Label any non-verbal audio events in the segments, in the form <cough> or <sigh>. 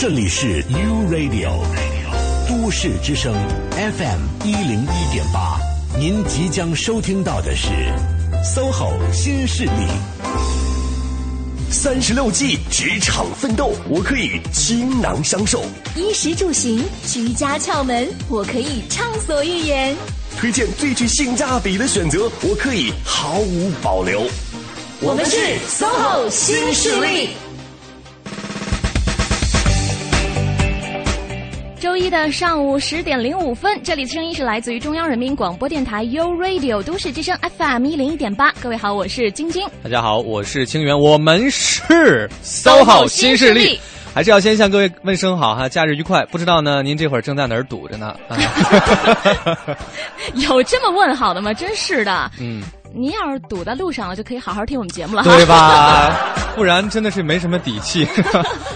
这里是 U Radio 都市之声 FM 一零一点八，您即将收听到的是 SOHO 新势力。三十六计，职场奋斗，我可以倾囊相授；衣食住行，居家窍门，我可以畅所欲言；推荐最具性价比的选择，我可以毫无保留。我们是 SOHO 新势力。周一的上午十点零五分，这里的声音是来自于中央人民广播电台 u Radio 都市之声 FM 一零一点八。各位好，我是晶晶。大家好，我是清源，我们是 SOHO 新势力。还是要先向各位问声好哈，假日愉快。不知道呢，您这会儿正在哪儿堵着呢？<laughs> <laughs> 有这么问好的吗？真是的。嗯。您要是堵在路上了，就可以好好听我们节目了，对吧？<laughs> 不然真的是没什么底气。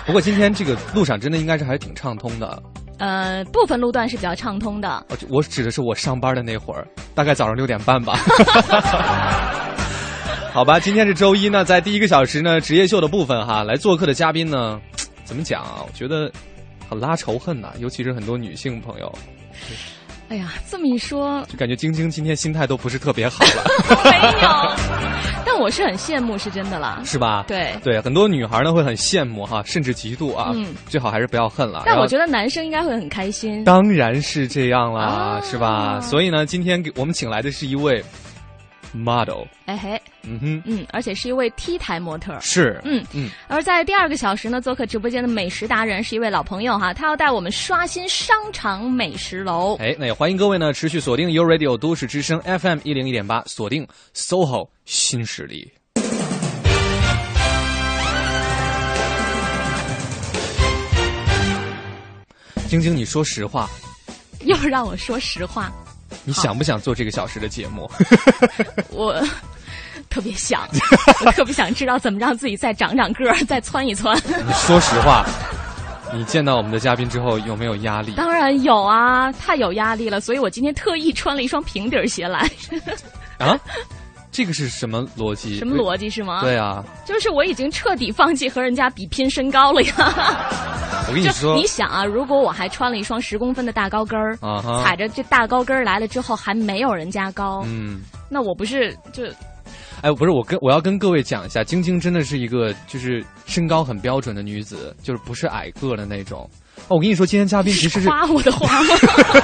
不过今天这个路上真的应该是还挺畅通的。呃，部分路段是比较畅通的。我指的是我上班的那会儿，大概早上六点半吧。<laughs> 好吧，今天是周一呢，在第一个小时呢，职业秀的部分哈，来做客的嘉宾呢，怎么讲啊？我觉得很拉仇恨呐，尤其是很多女性朋友。哎呀，这么一说，就感觉晶晶今天心态都不是特别好了。<laughs> 没有，但我是很羡慕，是真的啦。是吧？对对，很多女孩呢会很羡慕哈，甚至嫉妒啊。嗯，最好还是不要恨了。但我觉得男生应该会很开心。当然是这样啦，是吧？所以呢，今天给我们请来的是一位。model，哎嘿，嗯哼，嗯，而且是一位 T 台模特，是，嗯嗯。而在第二个小时呢，做客直播间的美食达人是一位老朋友哈，他要带我们刷新商场美食楼。哎，那也欢迎各位呢持续锁定 u Radio 都市之声 FM 一零一点八，锁定 SOHO 新势力。晶晶，你说实话，又让我说实话。你想不想做这个小时的节目？<laughs> 我特别想，我特别想知道怎么让自己再长长个儿，再蹿一蹿。你 <laughs> 说实话，你见到我们的嘉宾之后有没有压力？当然有啊，太有压力了，所以我今天特意穿了一双平底鞋来。<laughs> 啊？这个是什么逻辑？什么逻辑是吗？对啊，就是我已经彻底放弃和人家比拼身高了呀。<laughs> 我跟你说，你想啊，如果我还穿了一双十公分的大高跟儿，踩着这大高跟儿来了之后还没有人家高，嗯，那我不是就？哎，不是我跟我要跟各位讲一下，晶晶真的是一个就是身高很标准的女子，就是不是矮个的那种。哦，我跟你说，今天嘉宾其实是夸我的话吗？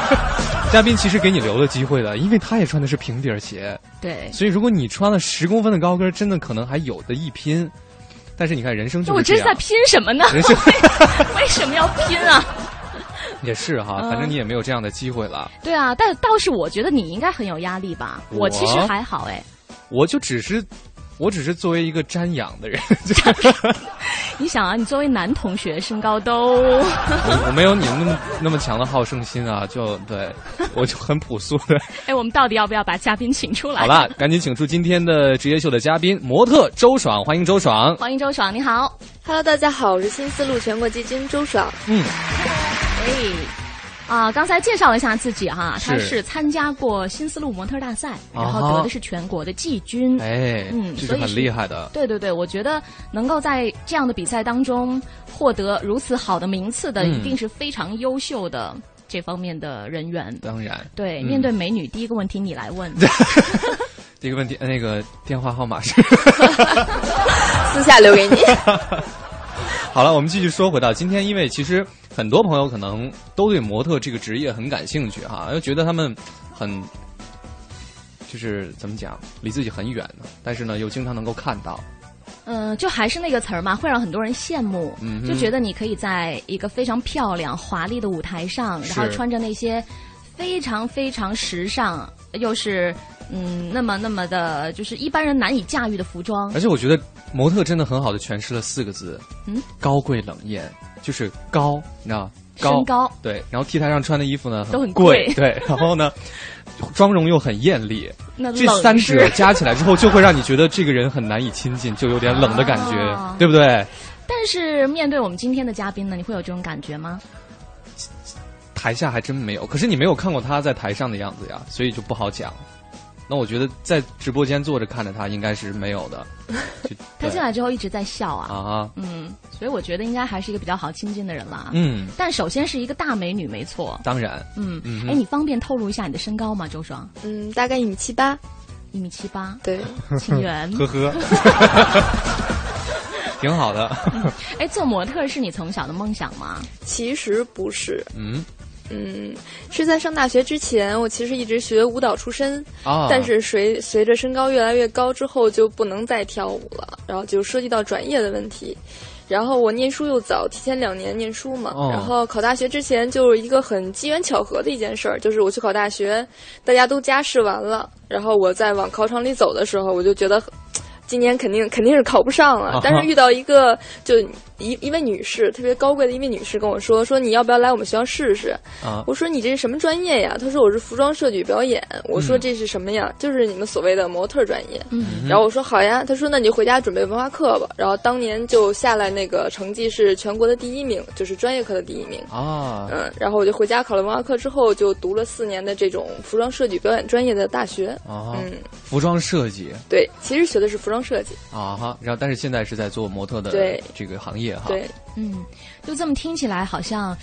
<laughs> 嘉宾其实给你留了机会的，因为他也穿的是平底鞋。对，所以如果你穿了十公分的高跟，真的可能还有的一拼。但是你看，人生就我这是在拼什么呢？人生 <laughs> 为什么要拼啊？<laughs> 也是哈，反正你也没有这样的机会了。对啊，但倒是我觉得你应该很有压力吧？我其实还好哎，我就只是。我只是作为一个瞻仰的人，<laughs> <laughs> 你想啊，你作为男同学，身高都我我没有你那么那么强的好胜心啊，就对我就很朴素的。<laughs> 哎，我们到底要不要把嘉宾请出来？好了，赶紧请出今天的职业秀的嘉宾，模特周爽，欢迎周爽，欢迎周爽，你好，Hello，大家好，我是新丝路全国基金周爽，嗯，哎。啊，刚才介绍了一下自己哈，他是参加过新丝路模特大赛，然后得的是全国的季军。哎，嗯，这是很厉害的。对对对，我觉得能够在这样的比赛当中获得如此好的名次的，一定是非常优秀的这方面的人员。当然，对，面对美女，第一个问题你来问。<laughs> 第一个问题，那个电话号码是？<laughs> 私下留给你。<laughs> 好了，我们继续说回到今天，因为其实很多朋友可能都对模特这个职业很感兴趣哈，又觉得他们很就是怎么讲，离自己很远呢，但是呢又经常能够看到。嗯，就还是那个词儿嘛，会让很多人羡慕，就觉得你可以在一个非常漂亮、华丽的舞台上，然后穿着那些非常非常时尚，又是。嗯，那么那么的，就是一般人难以驾驭的服装。而且我觉得模特真的很好的诠释了四个字，嗯，高贵冷艳，就是高，你知道身高对，然后 T 台上穿的衣服呢都很贵，对，然后呢，<laughs> 妆容又很艳丽，这三者加起来之后，就会让你觉得这个人很难以亲近，就有点冷的感觉，<laughs> 对不对？但是面对我们今天的嘉宾呢，你会有这种感觉吗？台下还真没有，可是你没有看过他在台上的样子呀，所以就不好讲。那我觉得在直播间坐着看着他应该是没有的。<laughs> 他进来之后一直在笑啊。啊。嗯，所以我觉得应该还是一个比较好亲近的人了。嗯。但首先是一个大美女，没错。当然。嗯。哎，你方便透露一下你的身高吗，周爽？嗯，大概一米七八。一米七八。对。清源。呵呵。<laughs> 挺好的。哎，做模特是你从小的梦想吗？其实不是。嗯。嗯，是在上大学之前，我其实一直学舞蹈出身啊。但是随随着身高越来越高之后，就不能再跳舞了，然后就涉及到转业的问题。然后我念书又早，提前两年念书嘛。然后考大学之前就是一个很机缘巧合的一件事儿，就是我去考大学，大家都加试完了，然后我在往考场里走的时候，我就觉得今年肯定肯定是考不上了。但是遇到一个就。一一位女士，特别高贵的一位女士跟我说：“说你要不要来我们学校试试？”啊，我说：“你这是什么专业呀？”她说：“我是服装设计表演。”我说：“这是什么呀？就是你们所谓的模特专业。”嗯，然后我说：“好呀。”她说：“那你就回家准备文化课吧。”然后当年就下来那个成绩是全国的第一名，就是专业课的第一名啊。嗯，然后我就回家考了文化课之后，就读了四年的这种服装设计表演专业的大学啊。嗯，服装设计对，其实学的是服装设计啊哈。然后，但是现在是在做模特的这个行业对。嗯，就这么听起来好像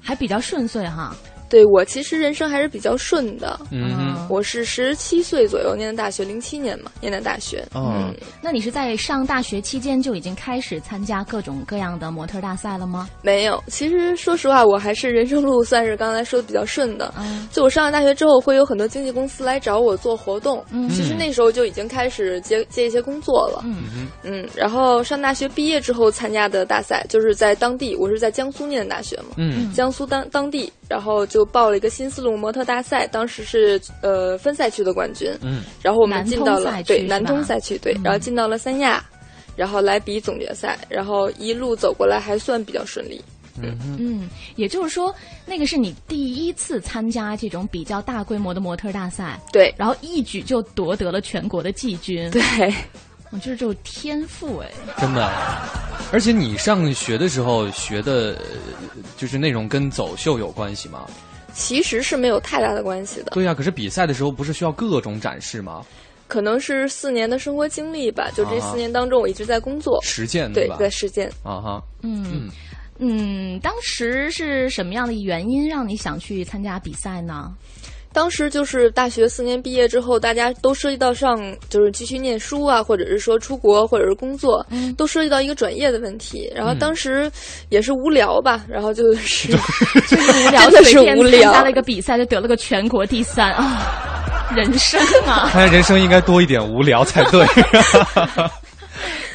还比较顺遂哈。对我其实人生还是比较顺的。嗯，我是十七岁左右念的大学，零七年嘛念的大学。嗯，那你是在上大学期间就已经开始参加各种各样的模特大赛了吗？没有，其实说实话，我还是人生路算是刚才说的比较顺的。嗯，就我上了大学之后，会有很多经纪公司来找我做活动。嗯，其实那时候就已经开始接接一些工作了。嗯嗯，然后上大学毕业之后参加的大赛，就是在当地，我是在江苏念的大学嘛。嗯，江苏当当地。然后就报了一个新丝路模特大赛，当时是呃分赛区的冠军。嗯，然后我们进到了对南通赛区，对，然后进到了三亚，然后来比总决赛，然后一路走过来还算比较顺利。嗯嗯，也就是说，那个是你第一次参加这种比较大规模的模特大赛，对，然后一举就夺得了全国的季军，对。我就是这种天赋哎，真的，而且你上学的时候学的，就是那种跟走秀有关系吗？其实是没有太大的关系的。对呀，可是比赛的时候不是需要各种展示吗？可能是四年的生活经历吧，就这四年当中，我一直在工作实践，对吧？在实践啊哈，嗯嗯，当时是什么样的原因让你想去参加比赛呢？当时就是大学四年毕业之后，大家都涉及到上，就是继续念书啊，或者是说出国，或者是工作，都涉及到一个转业的问题。然后当时也是无聊吧，然后就是 <laughs> 就是无聊，是无聊，参加了一个比赛就得了个全国第三啊，人生啊，看 <laughs> 来人生应该多一点无聊才对。<laughs>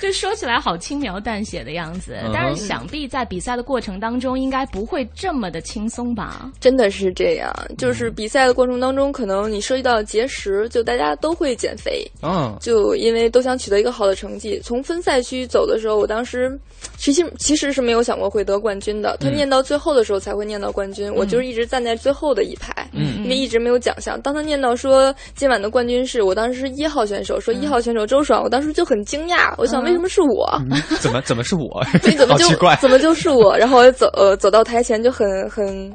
就说起来好轻描淡写的样子，但是想必在比赛的过程当中，应该不会这么的轻松吧？真的是这样，就是比赛的过程当中，可能你涉及到节食，就大家都会减肥，嗯，就因为都想取得一个好的成绩。从分赛区走的时候，我当时其实其实是没有想过会得冠军的。他念到最后的时候才会念到冠军，我就是一直站在最后的一排，嗯，因为一直没有奖项。当他念到说今晚的冠军是我当时是一号选手，说一号选手周爽，我当时就很惊讶，我想。为什么是我？怎么怎么是我？<laughs> 你，怎么就怎么就是我？然后我走呃走到台前就很很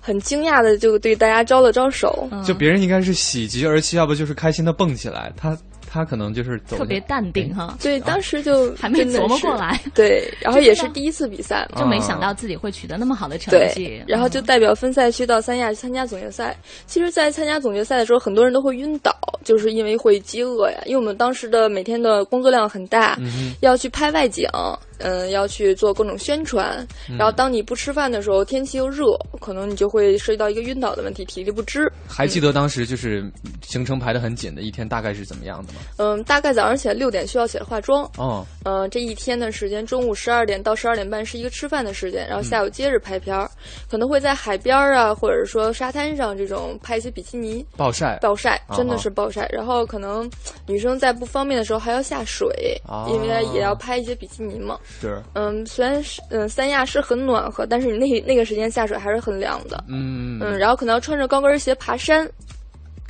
很惊讶的就对大家招了招手。就别人应该是喜极而泣，要不就是开心的蹦起来。他。他可能就是特别淡定哈，对，当时就 <laughs> 还没琢磨过来，对，<laughs> 然后也是第一次比赛，就没想到自己会取得那么好的成绩，然后就代表分赛区到三亚去参加总决赛。其实，在参加总决赛的时候，很多人都会晕倒，就是因为会饥饿呀，因为我们当时的每天的工作量很大，要去拍外景。嗯，要去做各种宣传，然后当你不吃饭的时候，天气又热，可能你就会涉及到一个晕倒的问题，体力不支。还记得当时就是行程排的很紧的一天，大概是怎么样的吗？嗯，大概早上起来六点需要起来化妆。哦。嗯，这一天的时间，中午十二点到十二点半是一个吃饭的时间，然后下午接着拍片儿，可能会在海边啊，或者说沙滩上这种拍一些比基尼。暴晒。暴晒，真的是暴晒。然后可能女生在不方便的时候还要下水，因为也要拍一些比基尼嘛。是，嗯，虽然是嗯三亚是很暖和，但是你那那个时间下水还是很凉的，嗯。嗯，然后可能要穿着高跟鞋爬山，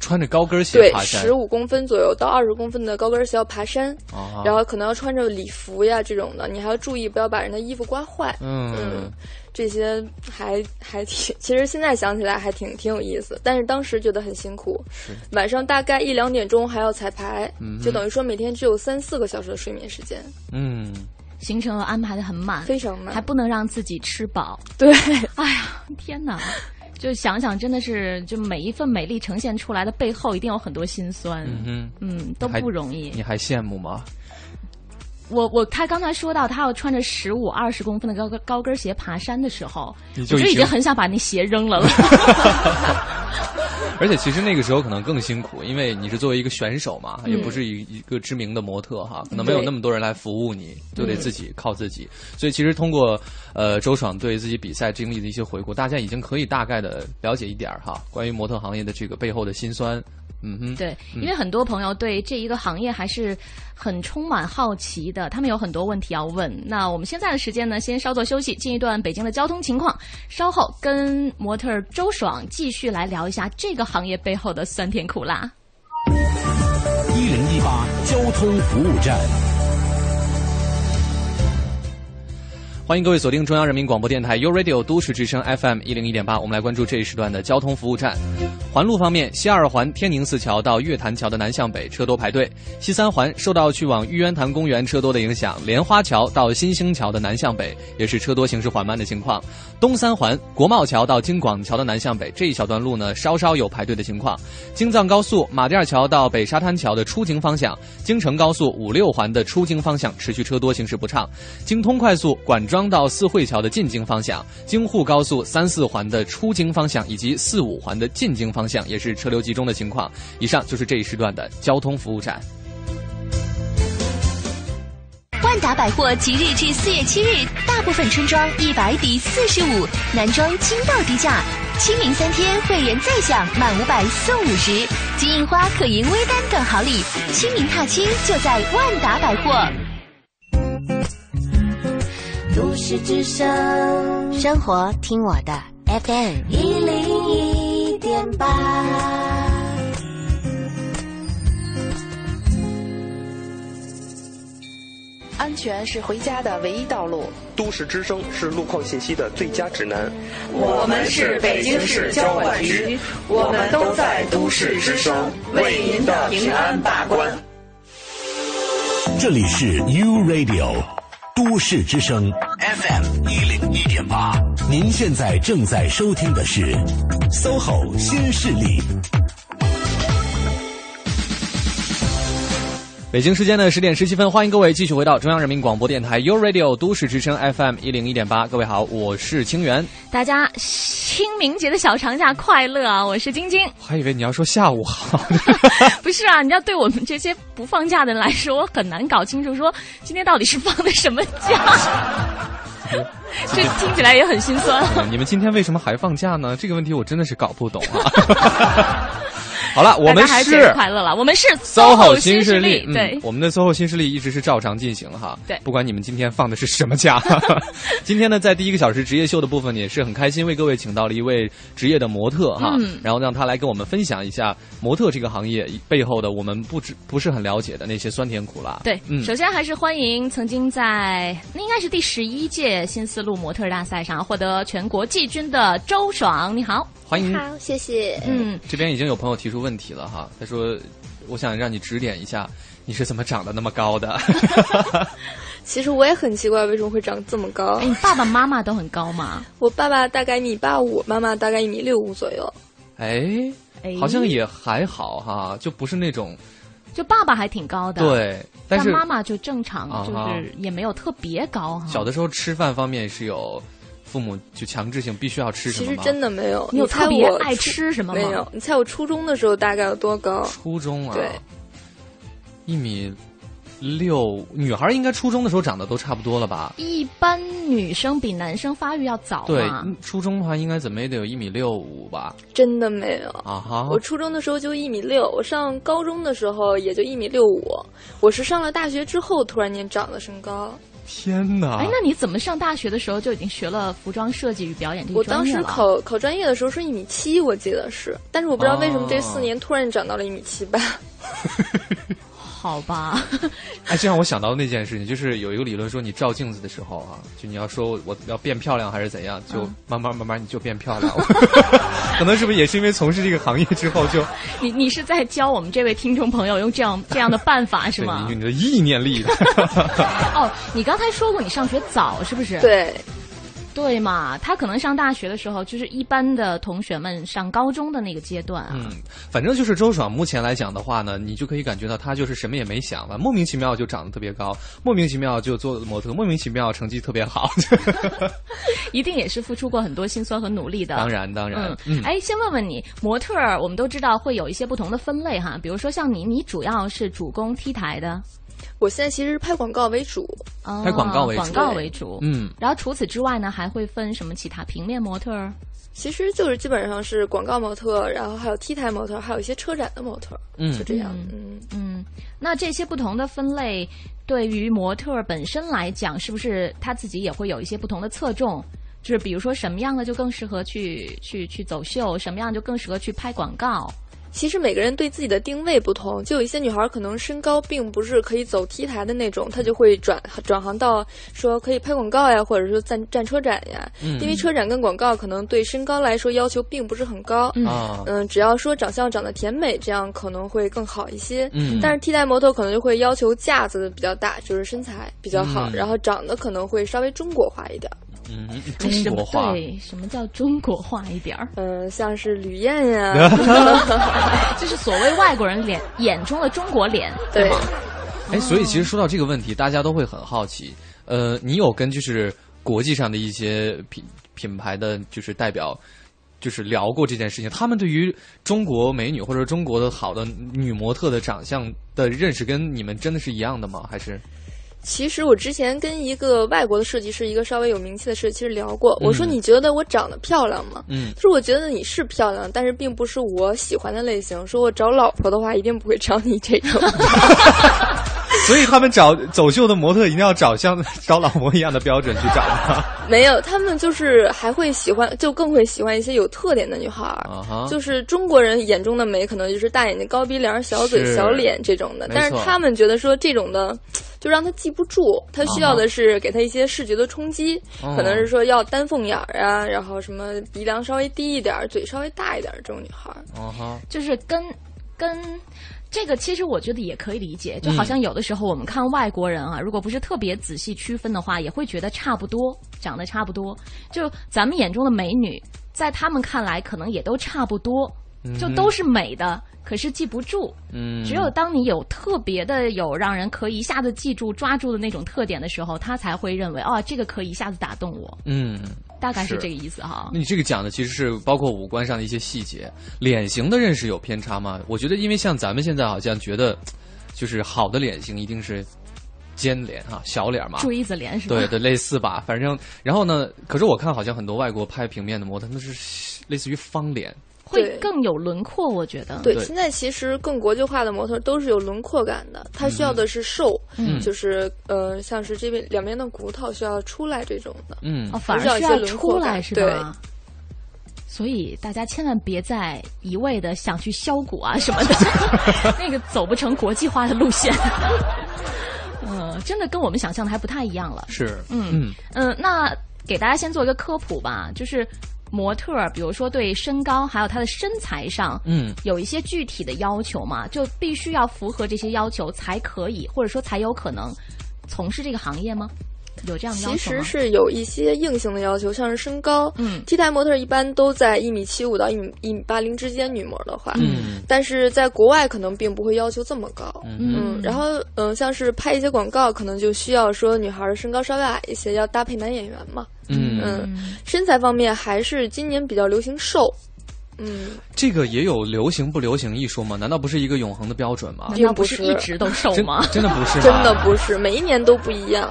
穿着高跟鞋爬山，十五公分左右到二十公分的高跟鞋要爬山，然后可能要穿着礼服呀这种的，你还要注意不要把人的衣服刮坏。嗯，这些还还挺，其实现在想起来还挺挺有意思，但是当时觉得很辛苦。是。晚上大概一两点钟还要彩排，就等于说每天只有三四个小时的睡眠时间。嗯，行程安排的很满，非常满，还不能让自己吃饱。对，<laughs> 哎呀，天哪！就想想，真的是，就每一份美丽呈现出来的背后，一定有很多心酸。嗯嗯，都不容易。你还羡慕吗？我我他刚才说到他要穿着十五二十公分的高跟高跟鞋爬山的时候，我就已经很想把那鞋扔了了。<laughs> 而且其实那个时候可能更辛苦，因为你是作为一个选手嘛，也不是一一个知名的模特哈，可能没有那么多人来服务你，就得自己靠自己。所以其实通过呃周爽对自己比赛经历的一些回顾，大家已经可以大概的了解一点哈，关于模特行业的这个背后的辛酸。嗯哼，对，因为很多朋友对这一个行业还是很充满好奇的，他们有很多问题要问。那我们现在的时间呢，先稍作休息，进一段北京的交通情况，稍后跟模特周爽继续来聊一下这个行业背后的酸甜苦辣。一零一八交通服务站。欢迎各位锁定中央人民广播电台 u Radio 都市之声 FM 一零一点八，我们来关注这一时段的交通服务站。环路方面，西二环天宁寺桥到月坛桥的南向北车多排队；西三环受到去往玉渊潭公园车多的影响，莲花桥到新兴桥的南向北也是车多行驶缓慢的情况。东三环国贸桥到京广桥的南向北这一小段路呢，稍稍有排队的情况。京藏高速马甸桥到北沙滩桥的出京方向，京承高速五六环的出京方向持续车多行驶不畅。京通快速管庄。庄到四惠桥的进京方向，京沪高速三四环的出京方向以及四五环的进京方向也是车流集中的情况。以上就是这一时段的交通服务站。万达百货即日至四月七日，大部分春装一百抵四十五，男装惊到低价，清明三天会员再享满五百送五十，金银花可赢微单等好礼，清明踏青就在万达百货。都市之声，生活听我的 FM 一零一点八。安全是回家的唯一道路。都市之声是路况信息的最佳指南。我们是北京市交管局，我们都在都市之声为您的平安把关。这里是 U Radio。都市之声 FM 一零一点八，您现在正在收听的是 SOHO 新势力。北京时间的十点十七分，欢迎各位继续回到中央人民广播电台 u Radio 都市之声 FM 一零一点八。各位好，我是清源。大家清明节的小长假快乐啊！我是晶晶。还以为你要说下午好。<laughs> 不是啊，你要对我们这些不放假的人来说，我很难搞清楚说今天到底是放的什么假。这听起来也很心酸。你们今天为什么还放假呢？这个问题我真的是搞不懂啊。<laughs> 好了，我们是快乐了。我们是 SOHO 新势力，对，我们的 SOHO 新势力一直是照常进行哈。对，不管你们今天放的是什么假。<laughs> 今天呢，在第一个小时职业秀的部分，也是很开心为各位请到了一位职业的模特哈，然后让他来跟我们分享一下模特这个行业背后的我们不知不是很了解的那些酸甜苦辣。对，首先还是欢迎曾经在那应该是第十一届新丝路模特大赛上获得全国季军的周爽，你好。欢迎，好，谢谢。嗯，这边已经有朋友提出问题了哈，他说：“我想让你指点一下，你是怎么长得那么高的？” <laughs> 其实我也很奇怪，为什么会长这么高？你爸爸妈妈都很高吗？我爸爸大概一米八五，妈妈大概一米六五左右。哎，好像也还好哈，就不是那种，就爸爸还挺高的，对，但是妈妈就正常，就是也没有特别高。小的时候吃饭方面是有。父母就强制性必须要吃什么？其实真的没有。你有特别爱吃什么吗？没有。你猜我初中的时候大概有多高？初中啊，对，一米六。女孩应该初中的时候长得都差不多了吧？一般女生比男生发育要早。对，初中的话应该怎么也得有一米六五吧？真的没有啊！哈，我初中的时候就一米六，我上高中的时候也就一米六五。我是上了大学之后突然间长了身高。天哪！哎，那你怎么上大学的时候就已经学了服装设计与表演这个专业我当时考考专业的时候是一米七，我记得是，但是我不知道为什么这四年突然长到了一米七八。<laughs> 好吧，哎，这让我想到那件事情，就是有一个理论说，你照镜子的时候啊，就你要说我要变漂亮还是怎样，就慢慢慢慢你就变漂亮了。<laughs> 可能是不是也是因为从事这个行业之后就？<laughs> 你你是在教我们这位听众朋友用这样这样的办法是吗？你的意念力。<laughs> 哦，你刚才说过你上学早是不是？对。对嘛，他可能上大学的时候，就是一般的同学们上高中的那个阶段啊。嗯，反正就是周爽目前来讲的话呢，你就可以感觉到他就是什么也没想了，莫名其妙就长得特别高，莫名其妙就做模特，莫名其妙成绩特别好。<laughs> 一定也是付出过很多辛酸和努力的。当然，当然。嗯，哎，先问问你，模特儿我们都知道会有一些不同的分类哈，比如说像你，你主要是主攻 T 台的。我现在其实是拍广告为主，拍广告为主，广告为主。嗯，然后除此之外呢，还会分什么其他平面模特儿？其实就是基本上是广告模特，然后还有 T 台模特，还有一些车展的模特，嗯，就这样。嗯嗯，那这些不同的分类，对于模特本身来讲，是不是他自己也会有一些不同的侧重？就是比如说什么样的就更适合去去去走秀，什么样就更适合去拍广告？其实每个人对自己的定位不同，就有一些女孩可能身高并不是可以走 T 台的那种，她就会转转行到说可以拍广告呀，或者说站站车展呀。嗯。因为车展跟广告可能对身高来说要求并不是很高。嗯。嗯，只要说长相长得甜美，这样可能会更好一些。嗯。但是 T 台模特可能就会要求架子比较大，就是身材比较好，然后长得可能会稍微中国化一点。嗯，中国化对，什么叫中国化一点儿？呃，<laughs> 像是吕燕呀，<laughs> 就是所谓外国人脸眼中的中国脸，对吗？哎，所以其实说到这个问题，大家都会很好奇。呃，你有跟就是国际上的一些品品牌的就是代表，就是聊过这件事情？他们对于中国美女或者中国的好的女模特的长相的认识，跟你们真的是一样的吗？还是？其实我之前跟一个外国的设计师，一个稍微有名气的设计师聊过。我说：“你觉得我长得漂亮吗？”嗯，他说：“我觉得你是漂亮，但是并不是我喜欢的类型。说我找老婆的话，一定不会找你这种。<laughs> ” <laughs> 所以他们找走秀的模特，一定要找像 <laughs> 找老模一样的标准去找吗？<laughs> 没有，他们就是还会喜欢，就更会喜欢一些有特点的女孩儿。就是中国人眼中的美，可能就是大眼睛、高鼻梁、小嘴、小脸这种的。但是他们觉得说这种的。就让他记不住，他需要的是给他一些视觉的冲击，可能是说要丹凤眼儿啊，然后什么鼻梁稍微低一点，嘴稍微大一点这种女孩儿。哦哈，就是跟跟这个，其实我觉得也可以理解。就好像有的时候我们看外国人啊，如果不是特别仔细区分的话，也会觉得差不多，长得差不多。就咱们眼中的美女，在他们看来可能也都差不多，就都是美的。可是记不住，嗯，只有当你有特别的、有让人可以一下子记住、抓住的那种特点的时候，他才会认为哦，这个可以一下子打动我。嗯，大概是这个意思哈。那你这个讲的其实是包括五官上的一些细节，脸型的认识有偏差吗？我觉得，因为像咱们现在好像觉得，就是好的脸型一定是尖脸哈，小脸嘛，锥子脸是吧？对对，类似吧。反正，然后呢，可是我看好像很多外国拍平面的模特，那是类似于方脸。会更有轮廓，我觉得。对，现在其实更国际化的模特都是有轮廓感的，他需要的是瘦，就是呃，像是这边两边的骨头需要出来这种的。嗯，哦，反而需要出来是吧？所以大家千万别再一味的想去削骨啊什么的，<laughs> 那个走不成国际化的路线。嗯，<laughs> 真的跟我们想象的还不太一样了。是，嗯嗯嗯，那给大家先做一个科普吧，就是。模特，比如说对身高还有她的身材上，嗯，有一些具体的要求嘛，就必须要符合这些要求才可以，或者说才有可能从事这个行业吗？有这样的要求其实是有一些硬性的要求，像是身高，嗯，T 台模特一般都在一米七五到一米一米八零之间，女模的话，嗯，但是在国外可能并不会要求这么高，嗯，然后嗯，像是拍一些广告，可能就需要说女孩身高稍微矮一些，要搭配男演员嘛。嗯身材方面还是今年比较流行瘦，嗯，这个也有流行不流行一说吗？难道不是一个永恒的标准吗？并不是一直都瘦吗？真的不是，真的不是，每一年都不一样。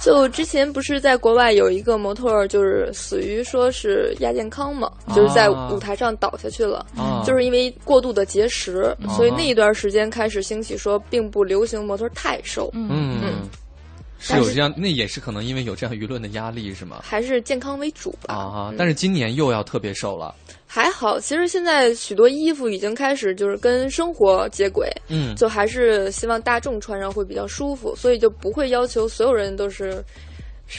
就之前不是在国外有一个模特，就是死于说是亚健康嘛，就是在舞台上倒下去了，就是因为过度的节食，所以那一段时间开始兴起说并不流行模特太瘦。嗯嗯。是有这样，那也是可能因为有这样舆论的压力，是吗？还是健康为主吧。啊，但是今年又要特别瘦了。还好，其实现在许多衣服已经开始就是跟生活接轨，嗯，就还是希望大众穿上会比较舒服，所以就不会要求所有人都是。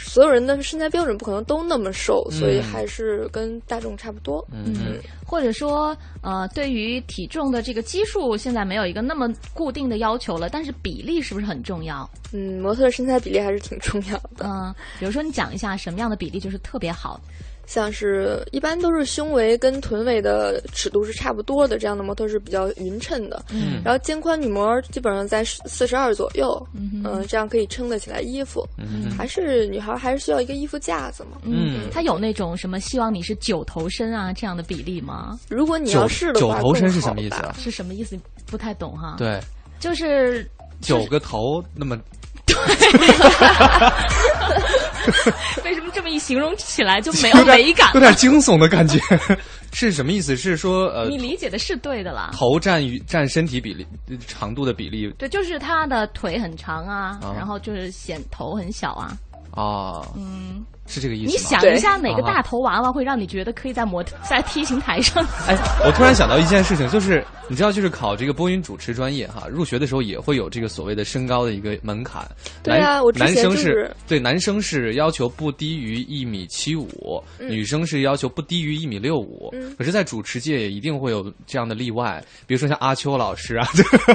所有人的身材标准不可能都那么瘦，所以还是跟大众差不多。嗯，或者说，呃，对于体重的这个基数，现在没有一个那么固定的要求了，但是比例是不是很重要？嗯，模特身材比例还是挺重要的。嗯，比如说你讲一下什么样的比例就是特别好。像是一般都是胸围跟臀围的尺度是差不多的，这样的模特是比较匀称的。嗯，然后肩宽女模基本上在四十二左右，嗯，这样可以撑得起来衣服。嗯，还是女孩还是需要一个衣服架子嘛。嗯，她有那种什么希望你是九头身啊这样的比例吗？如果你要是的话，九头身是什么意思？啊是什么意思？不太懂哈。对，就是九个头那么。对。<laughs> 为什么这么一形容起来就没有美感？有点惊悚的感觉，<laughs> 是什么意思？是说呃，你理解的是对的啦。头占于占身体比例长度的比例，对，就是他的腿很长啊，然后就是显头很小啊。啊，嗯。是这个意思。你想一下，哪个大头娃娃会让你觉得可以在模在 T 型台上？哎，我突然想到一件事情，就是你知道，就是考这个播音主持专业哈，入学的时候也会有这个所谓的身高的一个门槛。对啊，我男生是对男生是要求不低于一米七五，女生是要求不低于一米六五。可是，在主持界也一定会有这样的例外，比如说像阿秋老师啊。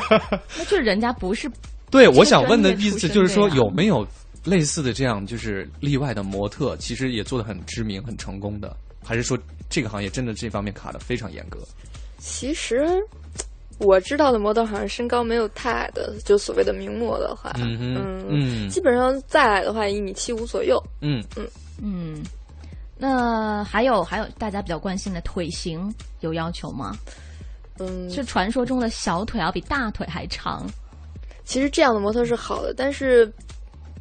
<laughs> 那就是人家不是。对，我想问的意思就是说，有没有？类似的这样就是例外的模特，其实也做的很知名、很成功的，还是说这个行业真的这方面卡的非常严格？其实我知道的模特好像身高没有太矮的，就所谓的名模的话，嗯嗯，基本上再矮的话一米七五左右。嗯嗯嗯，那还有还有大家比较关心的腿型有要求吗？嗯，是传说中的小腿要比大腿还长。其实这样的模特是好的，但是。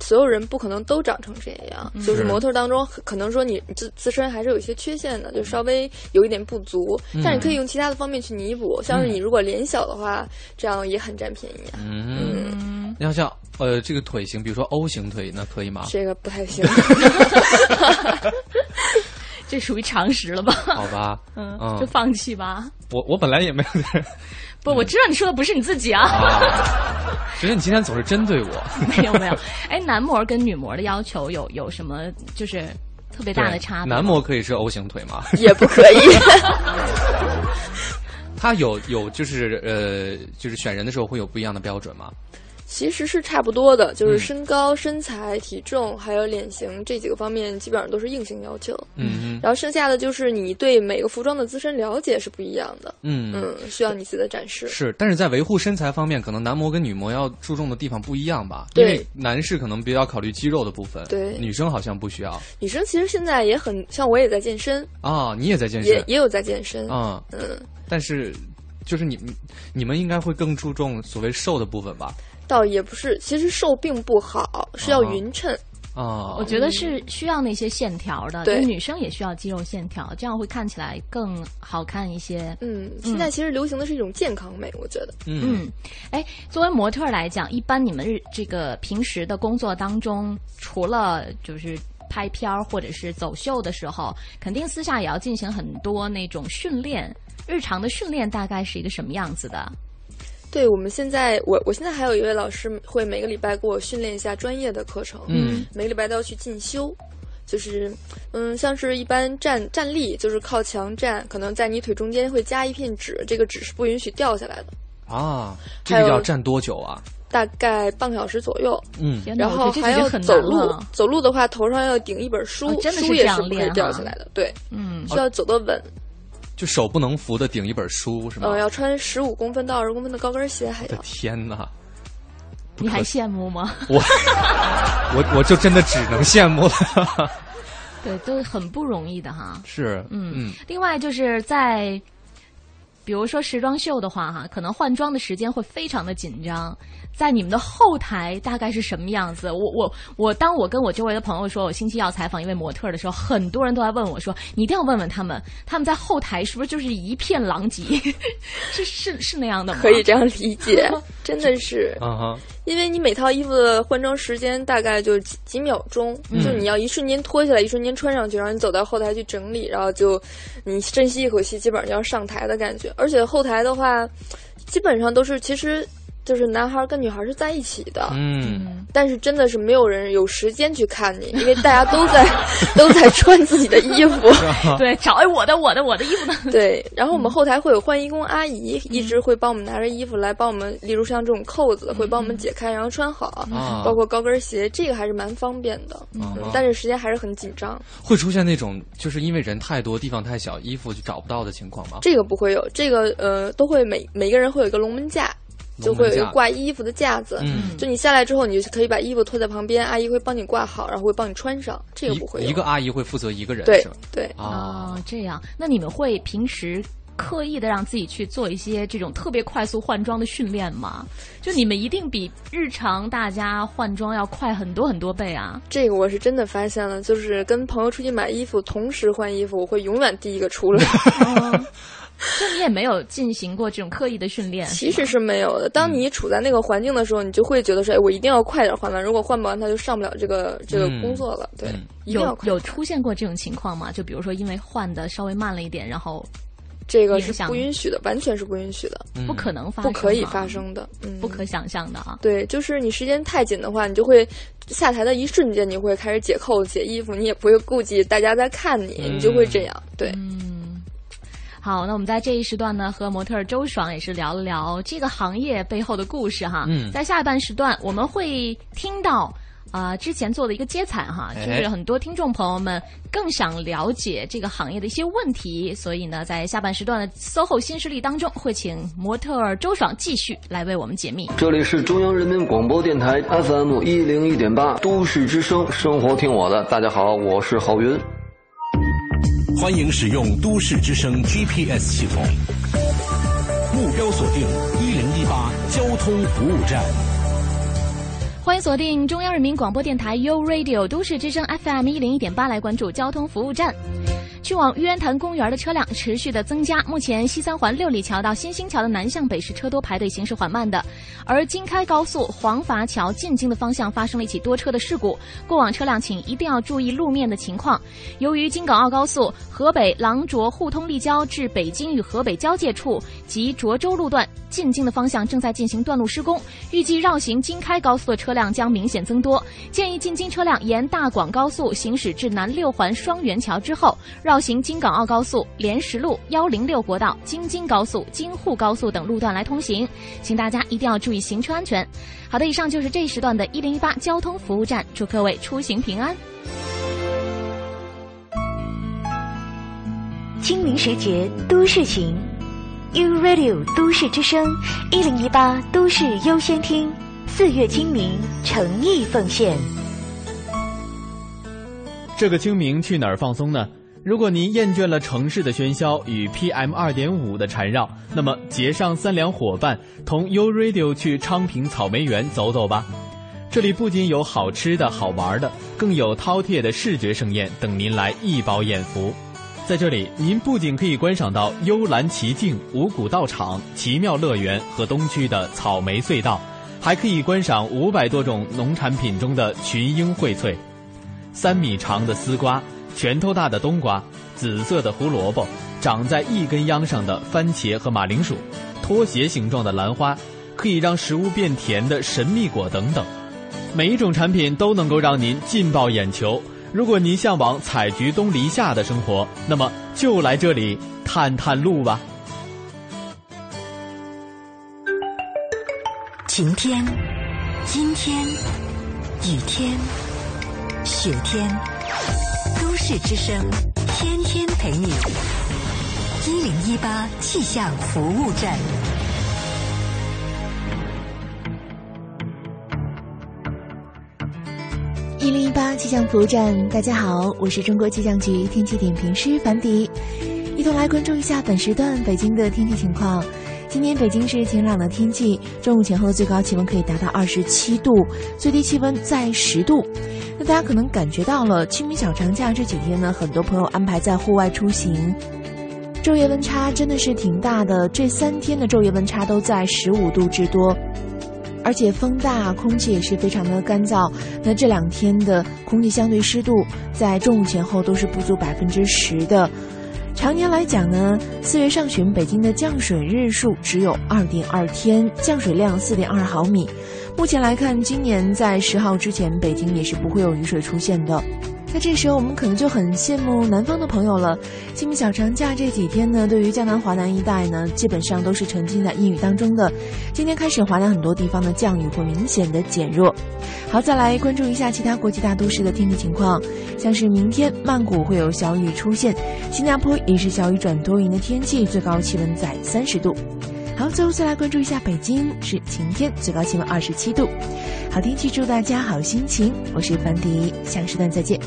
所有人不可能都长成这样，就是模特当中可能说你自自身还是有一些缺陷的，就稍微有一点不足，但你可以用其他的方面去弥补。像是你如果脸小的话，这样也很占便宜。嗯，要像呃这个腿型，比如说 O 型腿，那可以吗？这个不太行，<laughs> 这属于常识了吧？好吧，嗯，就放弃吧。我我本来也没有。不，我知道你说的不是你自己啊。<laughs> 只是你今天总是针对我。<laughs> 没有没有，哎，男模跟女模的要求有有什么就是特别大的差别？男模可以是 O 型腿吗？<laughs> 也不可以。他有有就是呃，就是选人的时候会有不一样的标准吗？其实是差不多的，就是身高、身材、体重还有脸型这几个方面，基本上都是硬性要求。嗯，然后剩下的就是你对每个服装的自身了解是不一样的。嗯嗯，需要你自己的展示。是，但是在维护身材方面，可能男模跟女模要注重的地方不一样吧？对，男士可能比较考虑肌肉的部分，对，女生好像不需要。女生其实现在也很像，我也在健身啊，你也在健身，也也有在健身啊，嗯，但是就是你你们应该会更注重所谓瘦的部分吧？倒也不是，其实瘦并不好，是要匀称啊。我觉得是需要那些线条的，对，女生也需要肌肉线条，这样会看起来更好看一些。嗯，现在其实流行的是一种健康美，我觉得。嗯，哎，作为模特来讲，一般你们日这个平时的工作当中，除了就是拍片儿或者是走秀的时候，肯定私下也要进行很多那种训练。日常的训练大概是一个什么样子的？对，我们现在我我现在还有一位老师会每个礼拜给我训练一下专业的课程，嗯，每个礼拜都要去进修，就是嗯，像是一般站站立，就是靠墙站，可能在你腿中间会加一片纸，这个纸是不允许掉下来的啊。这个要站多久啊？大概半个小时左右，嗯，然后还要走路，走路的话头上要顶一本书，书也是不可以掉下来的，对，嗯，需要走得稳。就手不能扶的顶一本书是吗？呃，要穿十五公分到二十公分的高跟鞋，还要。我的天哪！你还羡慕吗？我我我就真的只能羡慕了。<laughs> 对，都很不容易的哈。是，嗯嗯。另外就是在，比如说时装秀的话哈，可能换装的时间会非常的紧张。在你们的后台大概是什么样子？我我我，当我跟我周围的朋友说我星期要采访一位模特的时候，很多人都来问我说：“你一定要问问他们，他们在后台是不是就是一片狼藉？<laughs> 是是是那样的吗？”可以这样理解，真的是。<laughs> 嗯哼，因为你每套衣服的换装时间大概就几几秒钟，就你要一瞬间脱下来，一瞬间穿上去，然后你走到后台去整理，然后就你深吸一口气，基本上就要上台的感觉。而且后台的话，基本上都是其实。就是男孩跟女孩是在一起的，嗯，但是真的是没有人有时间去看你，因为大家都在都在穿自己的衣服，<laughs> <laughs> 对，找哎我的我的我的衣服呢？对，然后我们后台会有换衣工阿姨，一直会帮我们拿着衣服来帮我们，例如像这种扣子会帮我们解开，然后穿好，包括高跟鞋，这个还是蛮方便的，但是时间还是很紧张。会出现那种就是因为人太多，地方太小，衣服就找不到的情况吗？这个不会有，这个呃都会每每个人会有一个龙门架。就会有一个挂衣服的架子，就你下来之后，你就可以把衣服拖在旁边，阿姨会帮你挂好，然后会帮你穿上。这个不会一个阿姨会负责一个人，对对啊，这样。那你们会平时刻意的让自己去做一些这种特别快速换装的训练吗？就你们一定比日常大家换装要快很多很多倍啊！这个我是真的发现了，就是跟朋友出去买衣服，同时换衣服，我会永远第一个出来。<laughs> <laughs> 就你也没有进行过这种刻意的训练，其实是没有的。当你处在那个环境的时候，你就会觉得说：“哎，我一定要快点换完，如果换不完，他就上不了这个这个工作了。”对，有有出现过这种情况吗？就比如说，因为换的稍微慢了一点，然后这个是不允许的，完全是不允许的，不可能发生，不可以发生的，不可想象的啊！对，就是你时间太紧的话，你就会下台的一瞬间，你会开始解扣子、解衣服，你也不会顾及大家在看你，你就会这样，对。好，那我们在这一时段呢，和模特周爽也是聊了聊这个行业背后的故事哈。嗯，在下半时段我们会听到啊之前做的一个接彩哈，就是很多听众朋友们更想了解这个行业的一些问题，所以呢，在下半时段的 SOHO 新势力当中，会请模特周爽继续来为我们解密。这里是中央人民广播电台 FM 一零一点八都市之声，生活听我的，大家好，我是郝云。欢迎使用都市之声 GPS 系统，目标锁定一零一八交通服务站。欢迎锁定中央人民广播电台 u Radio 都市之声 FM 一零一点八，来关注交通服务站。去往玉渊潭公园的车辆持续的增加，目前西三环六里桥到新兴桥的南向北是车多排队、行驶缓慢的。而京开高速黄垡桥进京的方向发生了一起多车的事故，过往车辆请一定要注意路面的情况。由于京港澳高速河北廊卓互通立交至北京与河北交界处及涿州路段进京的方向正在进行段路施工，预计绕行京开高速的车辆量将明显增多，建议进京车辆沿大广高速行驶至南六环双元桥之后绕。行京港澳高速、莲石路、幺零六国道、京津高速、京沪高速等路段来通行，请大家一定要注意行车安全。好的，以上就是这一时段的一零一八交通服务站，祝各位出行平安。清明时节都市情，U Radio 都市之声一零一八都市优先听，四月清明诚意奉献。这个清明去哪儿放松呢？如果您厌倦了城市的喧嚣与 PM 二点五的缠绕，那么结上三两伙伴，同 U Radio 去昌平草莓园走走吧。这里不仅有好吃的好玩的，更有饕餮的视觉盛宴等您来一饱眼福。在这里，您不仅可以观赏到幽兰奇境、五谷道场、奇妙乐园和东区的草莓隧道，还可以观赏五百多种农产品中的群英荟萃，三米长的丝瓜。拳头大的冬瓜，紫色的胡萝卜，长在一根秧上的番茄和马铃薯，拖鞋形状的兰花，可以让食物变甜的神秘果等等，每一种产品都能够让您劲爆眼球。如果您向往采菊东篱下的生活，那么就来这里探探路吧。晴天，阴天，雨天，雪天。都市之声，天天陪你。一零一八气象服务站。一零一八气象服务站，大家好，我是中国气象局天气点评师樊迪，一同来关注一下本时段北京的天气情况。今天北京是晴朗的天气，中午前后最高气温可以达到二十七度，最低气温在十度。那大家可能感觉到了，清明小长假这几天呢，很多朋友安排在户外出行，昼夜温差真的是挺大的。这三天的昼夜温差都在十五度之多，而且风大，空气也是非常的干燥。那这两天的空气相对湿度在中午前后都是不足百分之十的。常年来讲呢，四月上旬北京的降水日数只有二点二天，降水量四点二毫米。目前来看，今年在十号之前，北京也是不会有雨水出现的。那这时候我们可能就很羡慕南方的朋友了。清明小长假这几天呢，对于江南、华南一带呢，基本上都是沉浸在阴雨当中的。今天开始，华南很多地方的降雨会明显的减弱。好，再来关注一下其他国际大都市的天气情况。像是明天曼谷会有小雨出现，新加坡也是小雨转多云的天气，最高气温在三十度。好，最后再来关注一下北京，是晴天，最高气温二十七度。好天气，祝大家好心情。我是樊迪，下个时段再见。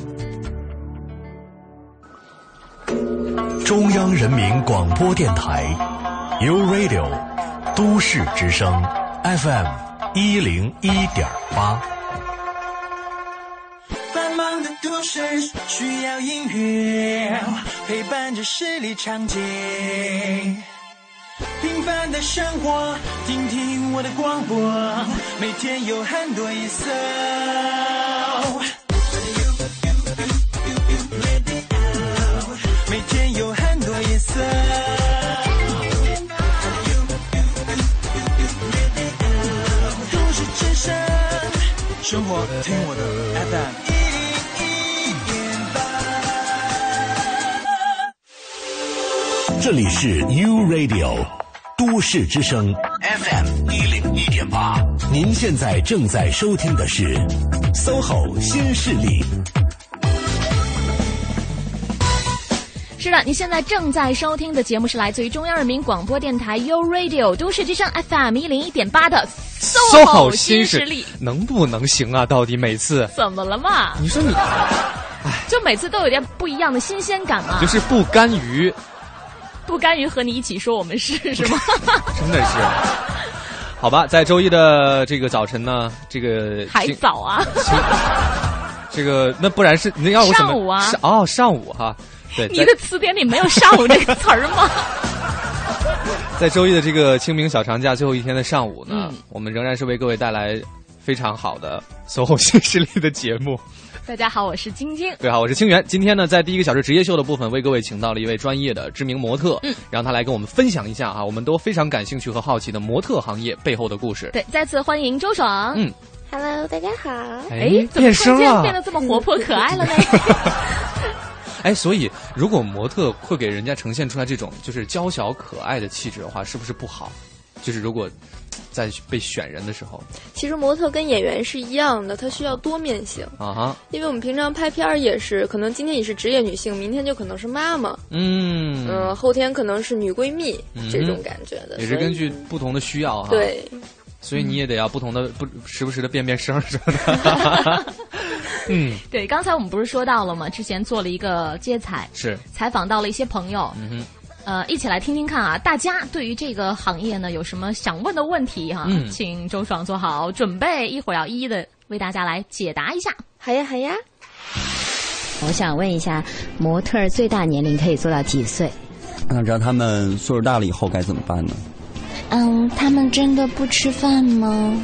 中央人民广播电台，U Radio，都市之声，FM 一零一点八。繁忙的都市需要音乐陪伴着十里长街。平凡的生活，听听我的广播，每天有很多颜色。每天有很多颜色。都市之声，生活听我的 FM。这里是 U Radio。都市之声 FM 一零一点八，您现在正在收听的是 SOHO 新势力。是的，你现在正在收听的节目是来自于中央人民广播电台 u Radio 都市之声 FM 一零一点八的 SOHO 新势力，能不能行啊？到底每次怎么了嘛？你说你，哎，就每次都有点不一样的新鲜感嘛？就是不甘于。不甘于和你一起说我们是 <laughs> 是吗？真的是，好吧，在周一的这个早晨呢，这个还早啊。这个那不然是你要我上午啊？哦，上午哈，对。你的词典里没有上午这个词儿吗？<laughs> 在周一的这个清明小长假最后一天的上午呢，我们仍然是为各位带来非常好的 <laughs> SOHO 新势力的节目。大家好，我是晶晶。对，好，我是清源。今天呢，在第一个小时职业秀的部分，为各位请到了一位专业的知名模特，嗯，让他来跟我们分享一下啊，我们都非常感兴趣和好奇的模特行业背后的故事。对，再次欢迎周爽。嗯，Hello，大家好。哎，变声了，变得这么活泼可爱了呢。<laughs> <laughs> 哎，所以如果模特会给人家呈现出来这种就是娇小可爱的气质的话，是不是不好？就是如果。在被选人的时候，其实模特跟演员是一样的，他需要多面性啊哈。因为我们平常拍片儿也是，可能今天你是职业女性，明天就可能是妈妈，嗯嗯，后天可能是女闺蜜这种感觉的，也是根据不同的需要哈。对，所以你也得要不同的不时不时的变变声什么的。<laughs> 嗯，对，刚才我们不是说到了吗？之前做了一个接彩，是采访到了一些朋友。嗯哼。呃，一起来听听看啊！大家对于这个行业呢，有什么想问的问题哈？嗯，请周爽做好准备，一会儿要一一的为大家来解答一下。好呀，好呀。我想问一下，模特最大年龄可以做到几岁？我想知道他们岁数大了以后该怎么办呢？嗯，他们真的不吃饭吗？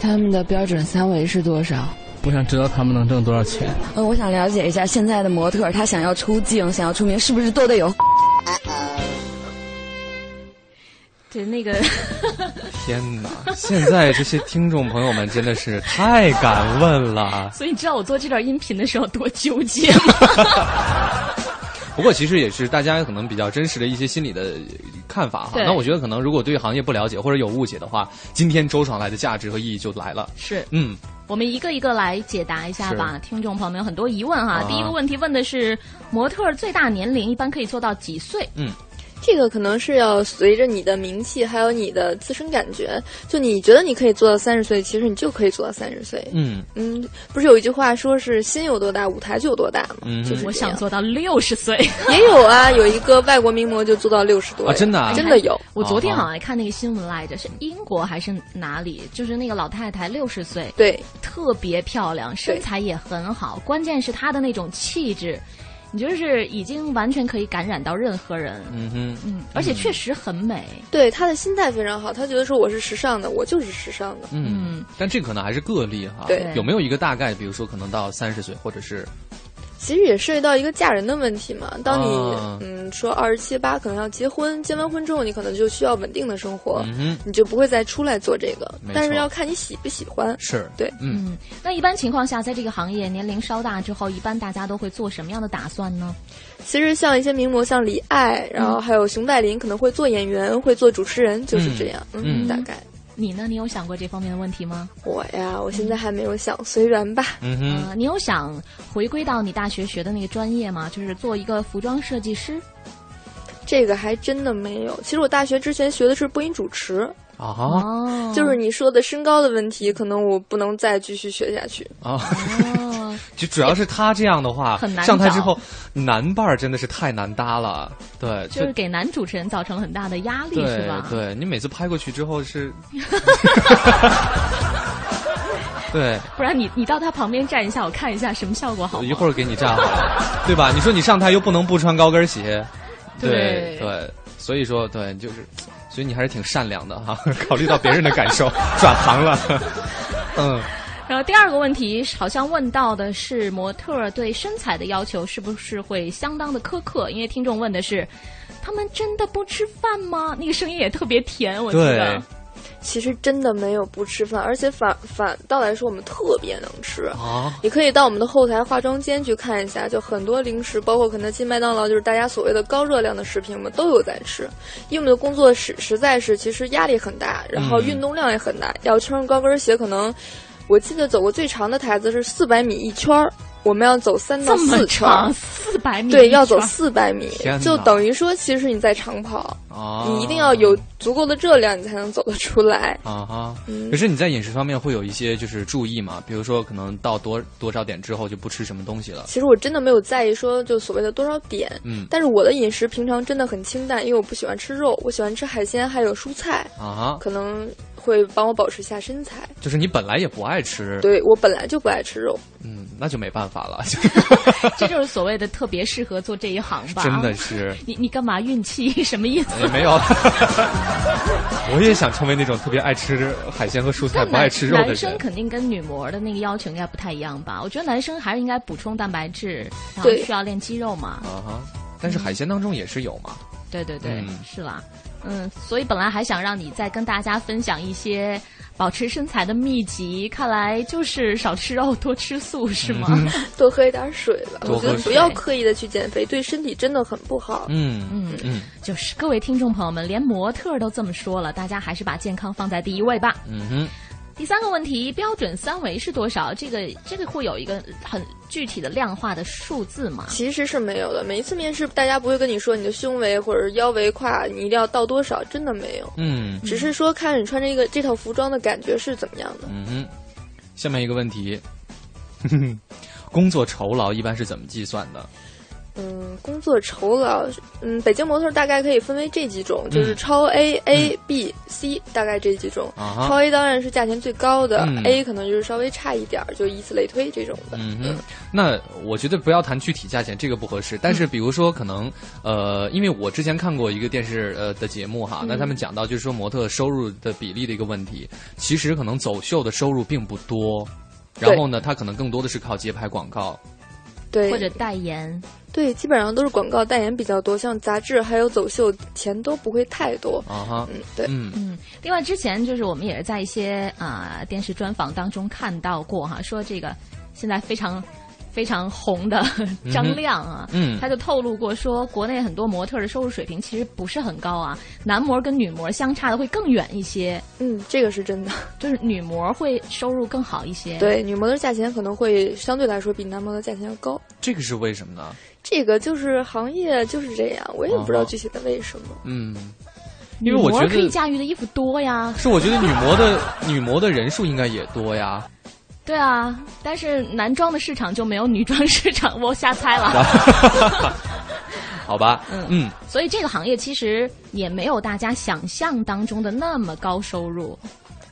他们的标准三围是多少？我想知道他们能挣多少钱。呃，我想了解一下现在的模特，他想要出镜、想要出名，是不是都得有？对那个，<laughs> 天哪！现在这些听众朋友们真的是太敢问了。<laughs> 所以你知道我做这段音频的时候多纠结吗？<laughs> 不过其实也是大家可能比较真实的一些心理的看法哈。那我觉得可能如果对行业不了解或者有误解的话，今天周爽来的价值和意义就来了。是，嗯，我们一个一个来解答一下吧。听众朋友们有很多疑问哈。第一个问题问的是模特最大年龄一般可以做到几岁？嗯。这个可能是要随着你的名气，还有你的自身感觉。就你觉得你可以做到三十岁，其实你就可以做到三十岁。嗯嗯，不是有一句话说是心有多大，舞台就有多大吗？嗯，就是我想做到六十岁。<laughs> 也有啊，有一个外国名模就做到六十多啊，真的真的有。我昨天好像还看那个新闻来着，是英国还是哪里？就是那个老太太六十岁，对，特别漂亮，身材也很好，关键是她的那种气质。你就是已经完全可以感染到任何人。嗯哼，嗯，而且确实很美。对他的心态非常好，他觉得说我是时尚的，我就是时尚的。嗯，但这可能还是个例哈。对，有没有一个大概？比如说，可能到三十岁，或者是。其实也涉及到一个嫁人的问题嘛。当你嗯说二十七八可能要结婚，结完婚之后你可能就需要稳定的生活，你就不会再出来做这个。但是要看你喜不喜欢。是对，嗯。那一般情况下，在这个行业年龄稍大之后，一般大家都会做什么样的打算呢？其实像一些名模，像李艾，然后还有熊黛林，可能会做演员，会做主持人，就是这样。嗯，大概。你呢？你有想过这方面的问题吗？我呀，我现在还没有想，随缘吧。嗯哼，你有想回归到你大学学的那个专业吗？就是做一个服装设计师？这个还真的没有。其实我大学之前学的是播音主持。啊，就是你说的身高的问题，可能我不能再继续学下去。啊，<laughs> 就主要是他这样的话，很难上台之后，男伴儿真的是太难搭了。对，就是给男主持人造成了很大的压力，是吧？对你每次拍过去之后是，<laughs> 对，不然你你到他旁边站一下，我看一下什么效果好。一会儿给你站好了，对吧？你说你上台又不能不穿高跟鞋，对对，所以说对就是。所以你还是挺善良的哈，<laughs> 考虑到别人的感受，<laughs> 转行了。<laughs> 嗯，然后第二个问题好像问到的是模特对身材的要求是不是会相当的苛刻？因为听众问的是，他们真的不吃饭吗？那个声音也特别甜，我记得。其实真的没有不吃饭，而且反反倒来说，我们特别能吃啊！你可以到我们的后台化妆间去看一下，就很多零食，包括肯德基、麦当劳，就是大家所谓的高热量的食品，我们都有在吃。因为我们的工作实实在是其实压力很大，然后运动量也很大，要穿上高跟鞋，可能我记得走过最长的台子是四百米一圈儿。我们要走三到四圈，四百米，对，要走四百米，就等于说，其实你在长跑，你一定要有足够的热量，你才能走得出来。啊哈，可是你在饮食方面会有一些就是注意嘛？比如说，可能到多多少点之后就不吃什么东西了。其实我真的没有在意说就所谓的多少点，嗯，但是我的饮食平常真的很清淡，因为我不喜欢吃肉，我喜欢吃海鲜还有蔬菜啊哈，可能。会帮我保持下身材，就是你本来也不爱吃，对我本来就不爱吃肉，嗯，那就没办法了，<laughs> 这就是所谓的特别适合做这一行吧？真的是，你你干嘛运气 <laughs> 什么意思？也没有，<laughs> 我也想成为那种特别爱吃海鲜和蔬菜、不爱吃肉的人。男生肯定跟女模的那个要求应该不太一样吧？我觉得男生还是应该补充蛋白质，然后需要练肌肉嘛。啊哈，但是海鲜当中也是有嘛？对对对，是啦。嗯，所以本来还想让你再跟大家分享一些保持身材的秘籍，看来就是少吃肉，多吃素，是吗？<laughs> 多喝一点水吧。我觉得不要刻意的去减肥，对身体真的很不好。嗯嗯嗯，就是各位听众朋友们，连模特都这么说了，大家还是把健康放在第一位吧。嗯哼。第三个问题，标准三围是多少？这个这个会有一个很具体的量化的数字吗？其实是没有的。每一次面试，大家不会跟你说你的胸围或者腰围、胯，你一定要到多少，真的没有。嗯，只是说看你穿这个这套服装的感觉是怎么样的。嗯哼。下面一个问题，<laughs> 工作酬劳一般是怎么计算的？嗯，工作酬劳，嗯，北京模特大概可以分为这几种，就是超 A、A、B、C，大概这几种。超 A 当然是价钱最高的，A 可能就是稍微差一点儿，就以此类推这种的。嗯哼，那我觉得不要谈具体价钱，这个不合适。但是比如说，可能呃，因为我之前看过一个电视呃的节目哈，那他们讲到就是说模特收入的比例的一个问题，其实可能走秀的收入并不多，然后呢，他可能更多的是靠街拍广告。对，或者代言，对，基本上都是广告代言比较多，像杂志还有走秀，钱都不会太多啊哈，嗯，对，嗯嗯。另外，之前就是我们也是在一些啊电视专访当中看到过哈，说这个现在非常。非常红的张亮啊，嗯，他就透露过说，国内很多模特的收入水平其实不是很高啊，男模跟女模相差的会更远一些。嗯，这个是真的，就是女模会收入更好一些。对，女模的价钱可能会相对来说比男模的价钱要高。这个是为什么呢？这个就是行业就是这样，我也不知道具体的为什么。嗯，因为我觉得可以驾驭的衣服多呀。是，我觉得女模的女模的人数应该也多呀。对啊，但是男装的市场就没有女装市场，我瞎猜了。<laughs> <laughs> 好吧，嗯嗯，所以这个行业其实也没有大家想象当中的那么高收入。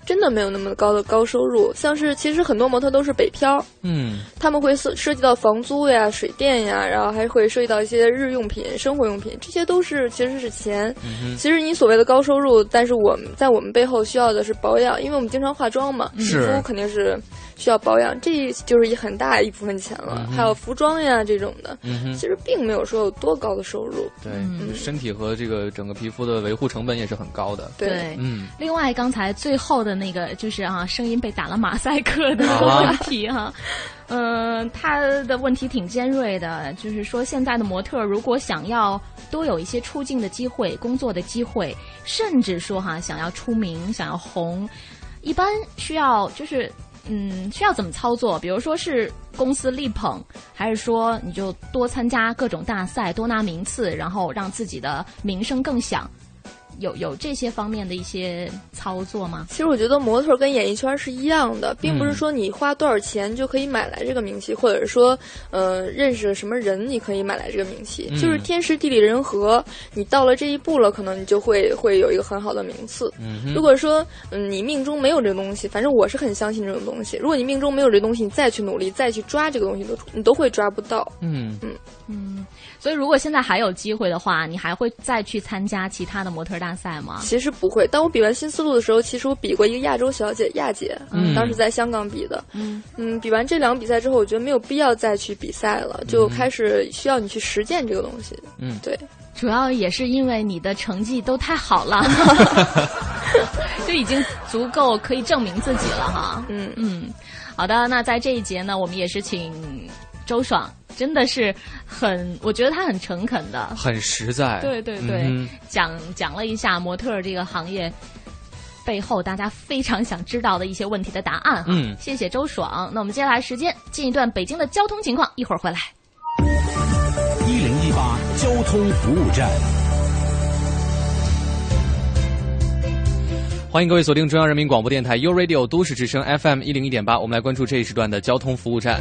真的没有那么高的高收入。像是其实很多模特都是北漂，嗯，他们会涉涉及到房租呀、水电呀，然后还会涉及到一些日用品、生活用品，这些都是其实是钱。嗯其实你所谓的高收入，但是我们在我们背后需要的是保养，因为我们经常化妆嘛，皮肤肯定是。需要保养，这就是一很大一部分钱了。还有服装呀这种的，其实并没有说有多高的收入。对，身体和这个整个皮肤的维护成本也是很高的。对，嗯。另外，刚才最后的那个就是啊，声音被打了马赛克的问题哈，嗯，他的问题挺尖锐的，就是说现在的模特如果想要多有一些出镜的机会、工作的机会，甚至说哈想要出名、想要红，一般需要就是。嗯，需要怎么操作？比如说是公司力捧，还是说你就多参加各种大赛，多拿名次，然后让自己的名声更响？有有这些方面的一些操作吗？其实我觉得模特跟演艺圈是一样的，并不是说你花多少钱就可以买来这个名气，或者是说，呃，认识什么人你可以买来这个名气，就是天时地利人和。你到了这一步了，可能你就会会有一个很好的名次。如果说嗯你命中没有这个东西，反正我是很相信这种东西。如果你命中没有这东西，你再去努力，再去抓这个东西，都你都会抓不到。嗯嗯嗯。所以，如果现在还有机会的话，你还会再去参加其他的模特大赛吗？其实不会。当我比完新思路的时候，其实我比过一个亚洲小姐亚姐，嗯，当时在香港比的。嗯嗯，比完这两个比赛之后，我觉得没有必要再去比赛了，就开始需要你去实践这个东西。嗯，对。主要也是因为你的成绩都太好了，<laughs> 就已经足够可以证明自己了哈。嗯嗯，好的，那在这一节呢，我们也是请。周爽真的是很，我觉得他很诚恳的，很实在。对对对，讲讲了一下模特这个行业背后大家非常想知道的一些问题的答案。嗯，谢谢周爽。那我们接下来时间进一段北京的交通情况，一会儿回来。一零一八交通服务站，欢迎各位锁定中央人民广播电台 u Radio 都市之声 FM 一零一点八，我们来关注这一时段的交通服务站。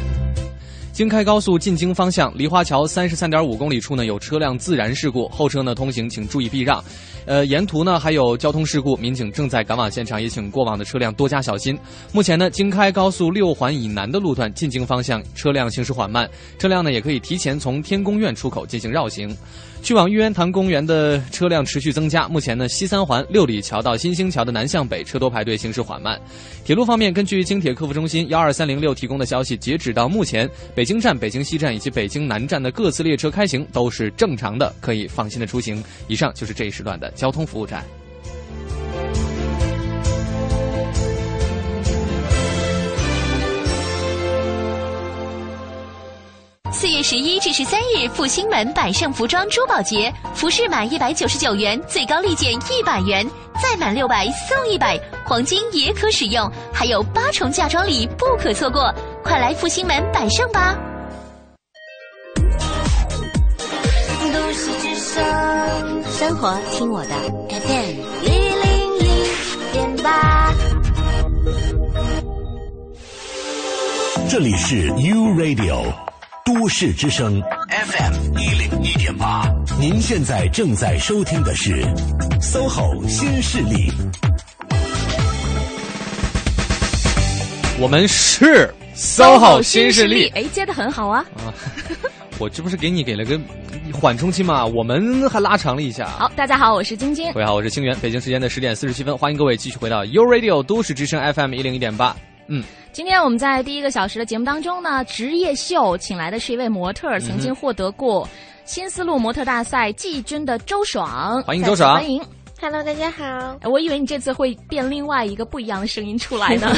京开高速进京方向，梨花桥三十三点五公里处呢有车辆自燃事故，后车呢通行请注意避让。呃，沿途呢还有交通事故，民警正在赶往现场，也请过往的车辆多加小心。目前呢，京开高速六环以南的路段进京方向车辆行驶缓慢，车辆呢也可以提前从天宫院出口进行绕行。去往玉渊潭公园的车辆持续增加。目前呢，西三环六里桥到新兴桥的南向北车多排队，行驶缓慢。铁路方面，根据京铁客服中心幺二三零六提供的消息，截止到目前，北京站、北京西站以及北京南站的各次列车开行都是正常的，可以放心的出行。以上就是这一时段的交通服务站。月十一至十三日，复兴门百盛服装珠宝节，服饰满一百九十九元，最高立减一百元，再满六百送一百，黄金也可使用，还有八重嫁妆礼不可错过，快来复兴门百盛吧！都市之声，生活听我的 FM 一零一点八，这里是 U Radio。都市之声 FM 一零一点八，您现在正在收听的是 SOHO 新势力。我们是 SOHO 新势力，哎，接的很好啊！啊，我这不是给你给了个缓冲期吗？我们还拉长了一下。好，大家好，我是晶晶。各位好，我是清源。北京时间的十点四十七分，欢迎各位继续回到 u Radio 都市之声 FM 一零一点八。嗯。今天我们在第一个小时的节目当中呢，职业秀请来的是一位模特，曾经获得过新丝路模特大赛季军的周爽。欢迎周爽，欢迎。Hello，大家好。我以为你这次会变另外一个不一样的声音出来呢。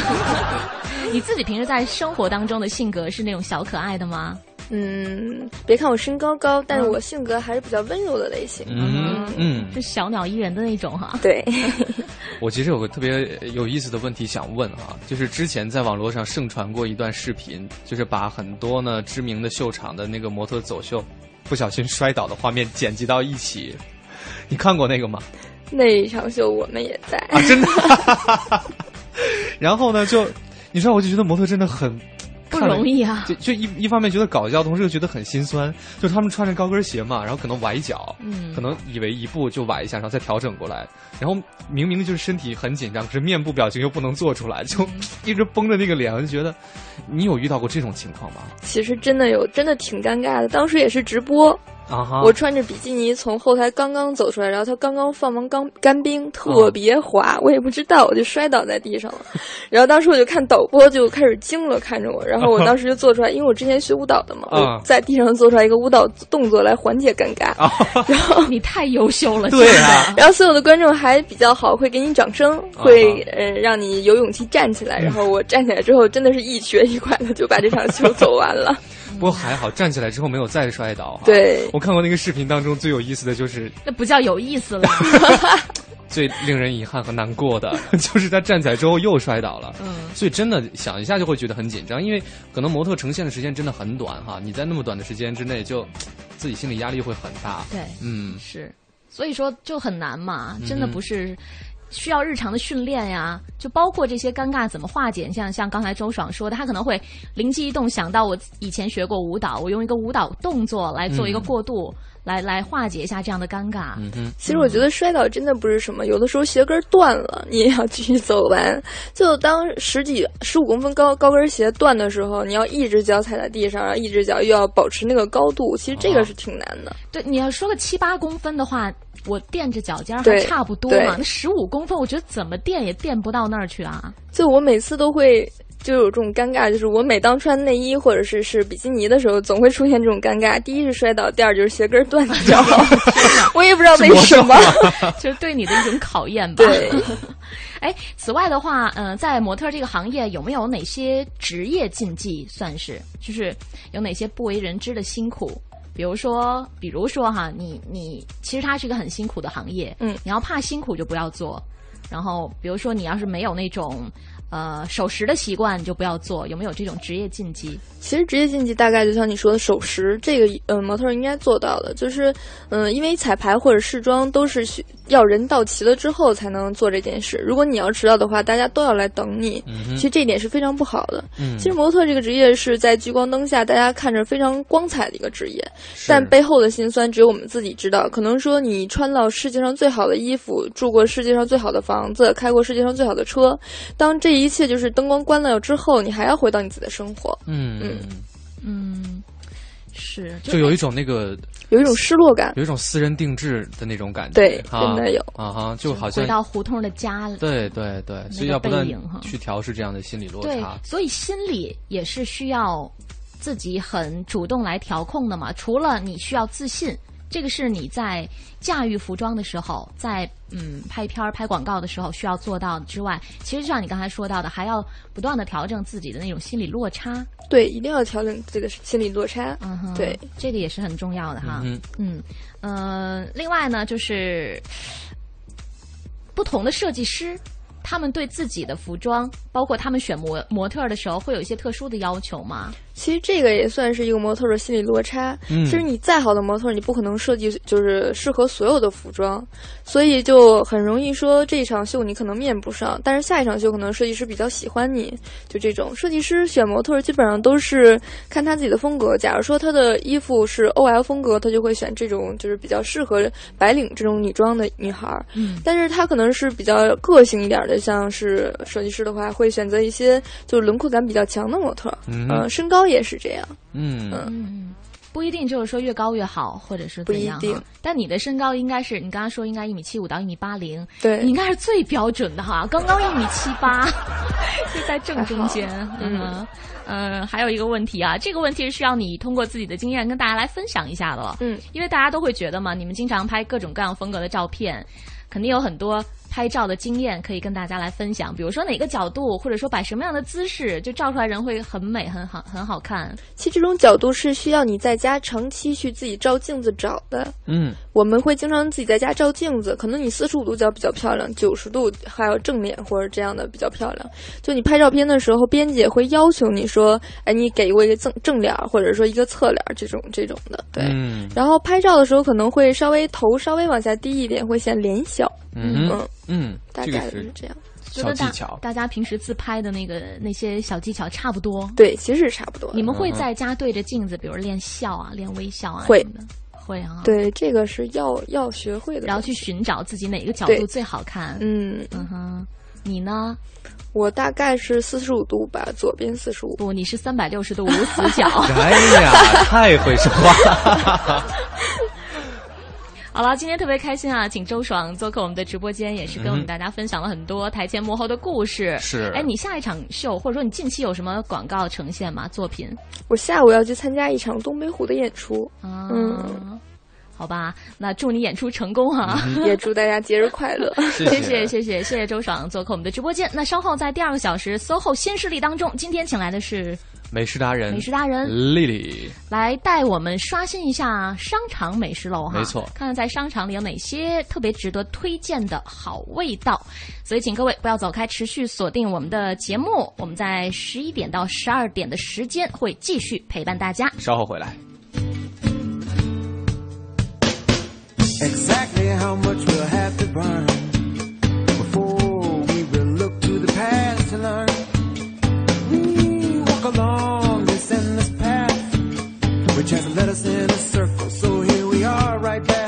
<laughs> 你自己平时在生活当中的性格是那种小可爱的吗？嗯，别看我身高高，但是我性格还是比较温柔的类型。嗯嗯，是小鸟依人的那种哈。对。<laughs> <laughs> 我其实有个特别有意思的问题想问哈，就是之前在网络上盛传过一段视频，就是把很多呢知名的秀场的那个模特走秀，不小心摔倒的画面剪辑到一起，你看过那个吗？那一场秀我们也在啊，真的。<laughs> 然后呢，就你知道，我就觉得模特真的很。不容易啊。就就一一方面觉得搞笑，同时又觉得很心酸。就他们穿着高跟鞋嘛，然后可能崴脚，嗯，可能以为一步就崴一下，然后再调整过来。然后明明就是身体很紧张，可是面部表情又不能做出来，就 <laughs> 一直绷着那个脸。我就觉得，你有遇到过这种情况吗？其实真的有，真的挺尴尬的。当时也是直播。啊！我穿着比基尼从后台刚刚走出来，然后他刚刚放完刚干冰，特别滑，我也不知道，我就摔倒在地上了。然后当时我就看导播就开始惊了，看着我，然后我当时就做出来，因为我之前学舞蹈的嘛，我在地上做出来一个舞蹈动作来缓解尴尬。<laughs> 然后 <laughs> 你太优秀了，对啊。<laughs> 然后所有的观众还比较好，会给你掌声，会呃让你有勇气站起来。然后我站起来之后，真的是一瘸一拐的就把这场秀走完了。不过还好，站起来之后没有再摔倒。对，我看过那个视频当中最有意思的就是那不叫有意思了，<laughs> 最令人遗憾和难过的 <laughs> 就是他站起来之后又摔倒了。嗯，所以真的想一下就会觉得很紧张，因为可能模特呈现的时间真的很短哈，你在那么短的时间之内就 <tsk> 自己心理压力会很大。对，嗯，是，所以说就很难嘛，真的不是。需要日常的训练呀，就包括这些尴尬怎么化解。像像刚才周爽说的，他可能会灵机一动想到我以前学过舞蹈，我用一个舞蹈动作来做一个过渡，来来化解一下这样的尴尬。嗯哼，其实我觉得摔倒真的不是什么，有的时候鞋跟断了，你也要继续走完。就当十几十五公分高高跟鞋断的时候，你要一只脚踩在地上，然后一只脚又要保持那个高度，其实这个是挺难的。对，你要说个七八公分的话。我垫着脚尖还差不多嘛，那十五公分，我觉得怎么垫也垫不到那儿去啊。就我每次都会就有这种尴尬，就是我每当穿内衣或者是是比基尼的时候，总会出现这种尴尬。第一是摔倒，第二就是鞋跟断掉，<laughs> 我也不知道为什么，<laughs> 就是对你的一种考验吧。对。<laughs> 哎，此外的话，嗯，在模特这个行业有没有哪些职业禁忌？算是就是有哪些不为人知的辛苦？比如说，比如说哈，你你其实它是一个很辛苦的行业，嗯，你要怕辛苦就不要做。然后，比如说你要是没有那种。呃，守时的习惯就不要做，有没有这种职业禁忌？其实职业禁忌大概就像你说的守时，这个呃模特应该做到的，就是嗯，因为彩排或者试妆都是需要人到齐了之后才能做这件事。如果你要迟到的话，大家都要来等你，其实这一点是非常不好的。其实模特这个职业是在聚光灯下大家看着非常光彩的一个职业，但背后的辛酸只有我们自己知道。可能说你穿到世界上最好的衣服，住过世界上最好的房子，开过世界上最好的车，当这一一切就是灯光关了之后，你还要回到你自己的生活。嗯嗯嗯，是，就有一种那个有一种失落感，有一种私人定制的那种感觉。对，真的有啊哈，就好像回到胡同的家。对对对，所以要不断去调试这样的心理落差。对，所以心理也是需要自己很主动来调控的嘛。除了你需要自信。这个是你在驾驭服装的时候，在嗯拍片儿、拍广告的时候需要做到之外，其实就像你刚才说到的，还要不断的调整自己的那种心理落差。对，一定要调整这个心理落差。嗯哼，对，这个也是很重要的哈。嗯嗯呃，另外呢，就是不同的设计师。他们对自己的服装，包括他们选模模特的时候，会有一些特殊的要求吗？其实这个也算是一个模特的心理落差。嗯，其实你再好的模特，你不可能设计就是适合所有的服装，所以就很容易说这一场秀你可能面不上，但是下一场秀可能设计师比较喜欢你，就这种设计师选模特基本上都是看他自己的风格。假如说他的衣服是 OL 风格，他就会选这种就是比较适合白领这种女装的女孩。嗯，但是他可能是比较个性一点的，像是设计师的话，会选择一些就是轮廓感比较强的模特。嗯，身高。也是这样，嗯嗯，不一定就是说越高越好，或者是怎样哈。但你的身高应该是你刚刚说应该一米七五到一米八零，对，你应该是最标准的哈。<laughs> 刚刚一米七八，就在正中间。嗯嗯，还有一个问题啊，这个问题是需要你通过自己的经验跟大家来分享一下的。嗯，因为大家都会觉得嘛，你们经常拍各种各样风格的照片，肯定有很多。拍照的经验可以跟大家来分享，比如说哪个角度，或者说摆什么样的姿势，就照出来人会很美、很好、很好看。其实这种角度是需要你在家长期去自己照镜子找的。嗯，我们会经常自己在家照镜子，可能你四十五度角比较漂亮，九十度还有正脸或者这样的比较漂亮。就你拍照片的时候，编辑也会要求你说，哎，你给我一个正正脸，或者说一个侧脸这种这种的。对。然后拍照的时候可能会稍微头稍微往下低一点，会显脸小。嗯嗯。大概是这样，小技巧，大家平时自拍的那个那些小技巧差不多。对，其实是差不多。你们会在家对着镜子，比如练笑啊，练微笑啊？会，会啊。对，这个是要要学会的。然后去寻找自己哪个角度最好看。嗯嗯哼，你呢？我大概是四十五度吧，左边四十五度，你是三百六十度无死角。<laughs> 哎呀，太会说话了。<laughs> 好了，今天特别开心啊，请周爽做客我们的直播间，也是跟我们大家分享了很多台前幕后的故事。是，哎，你下一场秀或者说你近期有什么广告呈现吗？作品？我下午要去参加一场东北虎的演出。嗯。好吧，那祝你演出成功哈！也祝大家节日快乐。<laughs> 谢谢谢谢谢谢周爽做客我们的直播间。那稍后在第二个小时 SOHO 新势力当中，今天请来的是美食达人，美食达人丽丽，来带我们刷新一下商场美食楼哈。没错，看看在商场里有哪些特别值得推荐的好味道。所以请各位不要走开，持续锁定我们的节目。我们在十一点到十二点的时间会继续陪伴大家。稍后回来。Exactly how much we'll have to burn before we will look to the past to learn. Which has led us in a circle. So here we are, right back.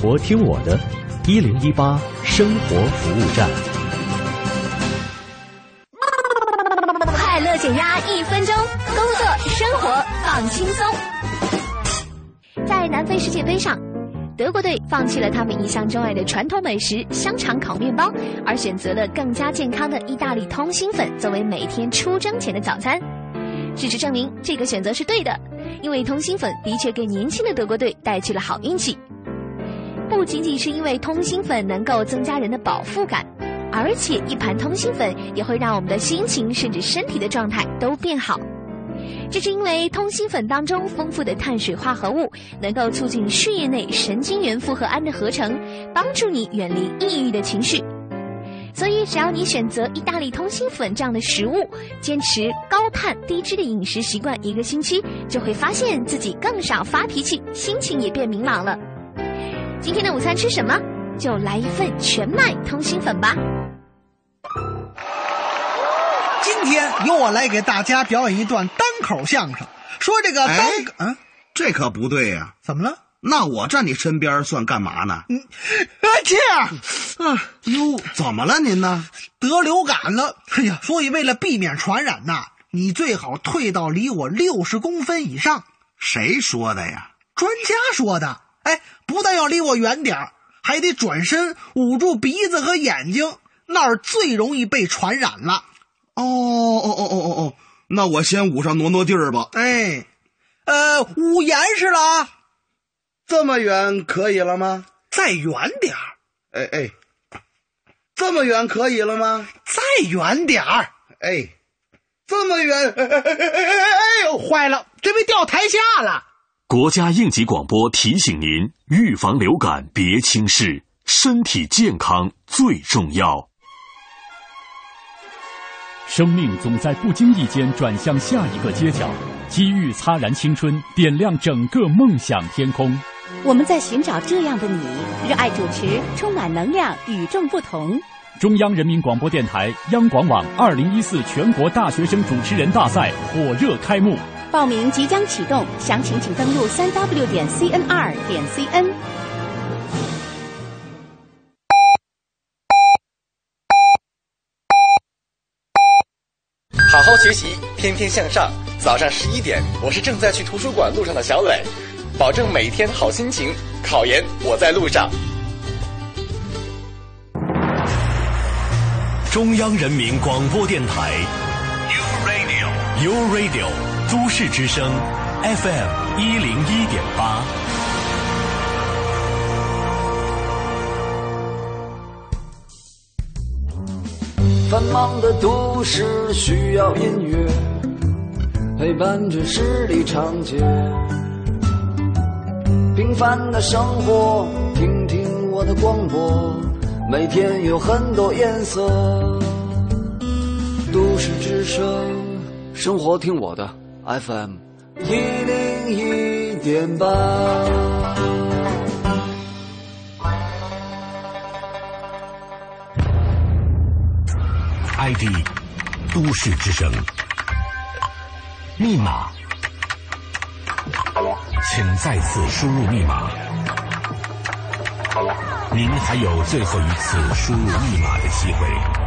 活听我的，一零一八生活服务站。快乐减压一分钟，工作生活放轻松。在南非世界杯上，德国队放弃了他们一向钟爱的传统美食香肠烤面包，而选择了更加健康的意大利通心粉作为每天出征前的早餐。事实证明，这个选择是对的，因为通心粉的确给年轻的德国队带去了好运气。不仅仅是因为通心粉能够增加人的饱腹感，而且一盘通心粉也会让我们的心情甚至身体的状态都变好。这是因为通心粉当中丰富的碳水化合物能够促进血液内神经元复合胺的合成，帮助你远离抑郁的情绪。所以，只要你选择意大利通心粉这样的食物，坚持高碳低脂的饮食习惯一个星期，就会发现自己更少发脾气，心情也变明朗了。今天的午餐吃什么？就来一份全麦通心粉吧。今天由我来给大家表演一段单口相声，说这个单啊，这可不对呀、怎么了？那我站你身边算干嘛呢？嗯，切！啊，哟，怎么了您呢？得流感了。哎呀，所以为了避免传染呐，你最好退到离我六十公分以上。谁说的呀？专家说的。哎，不但要离我远点还得转身捂住鼻子和眼睛，那儿最容易被传染了。哦哦哦哦哦哦，那我先捂上挪挪地儿吧。哎，呃，捂严实了啊。这么远可以了吗？再远点儿。哎哎，这么远可以了吗？再远点儿。哎，这么远。哎哎哎哎哎哎呦，坏了，这被掉台下了。国家应急广播提醒您：预防流感别轻视，身体健康最重要。生命总在不经意间转向下一个街角，机遇擦燃青春，点亮整个梦想天空。我们在寻找这样的你，热爱主持，充满能量，与众不同。中央人民广播电台央广网二零一四全国大学生主持人大赛火热开幕，报名即将启动，详情请登录三 w 点 cnr 点 cn。好好学习，天天向上。早上十一点，我是正在去图书馆路上的小磊。保证每天好心情，考研我在路上。中央人民广播电台，You Radio，You Radio，都市之声，FM 一零一点八。繁忙的都市需要音乐，陪伴着十里长街。平凡的生活，听听我的广播，每天有很多颜色。都市之声，生活听我的 FM 一零一点八。ID 都市之声，密码。请再次输入密码。您还有最后一次输入密码的机会。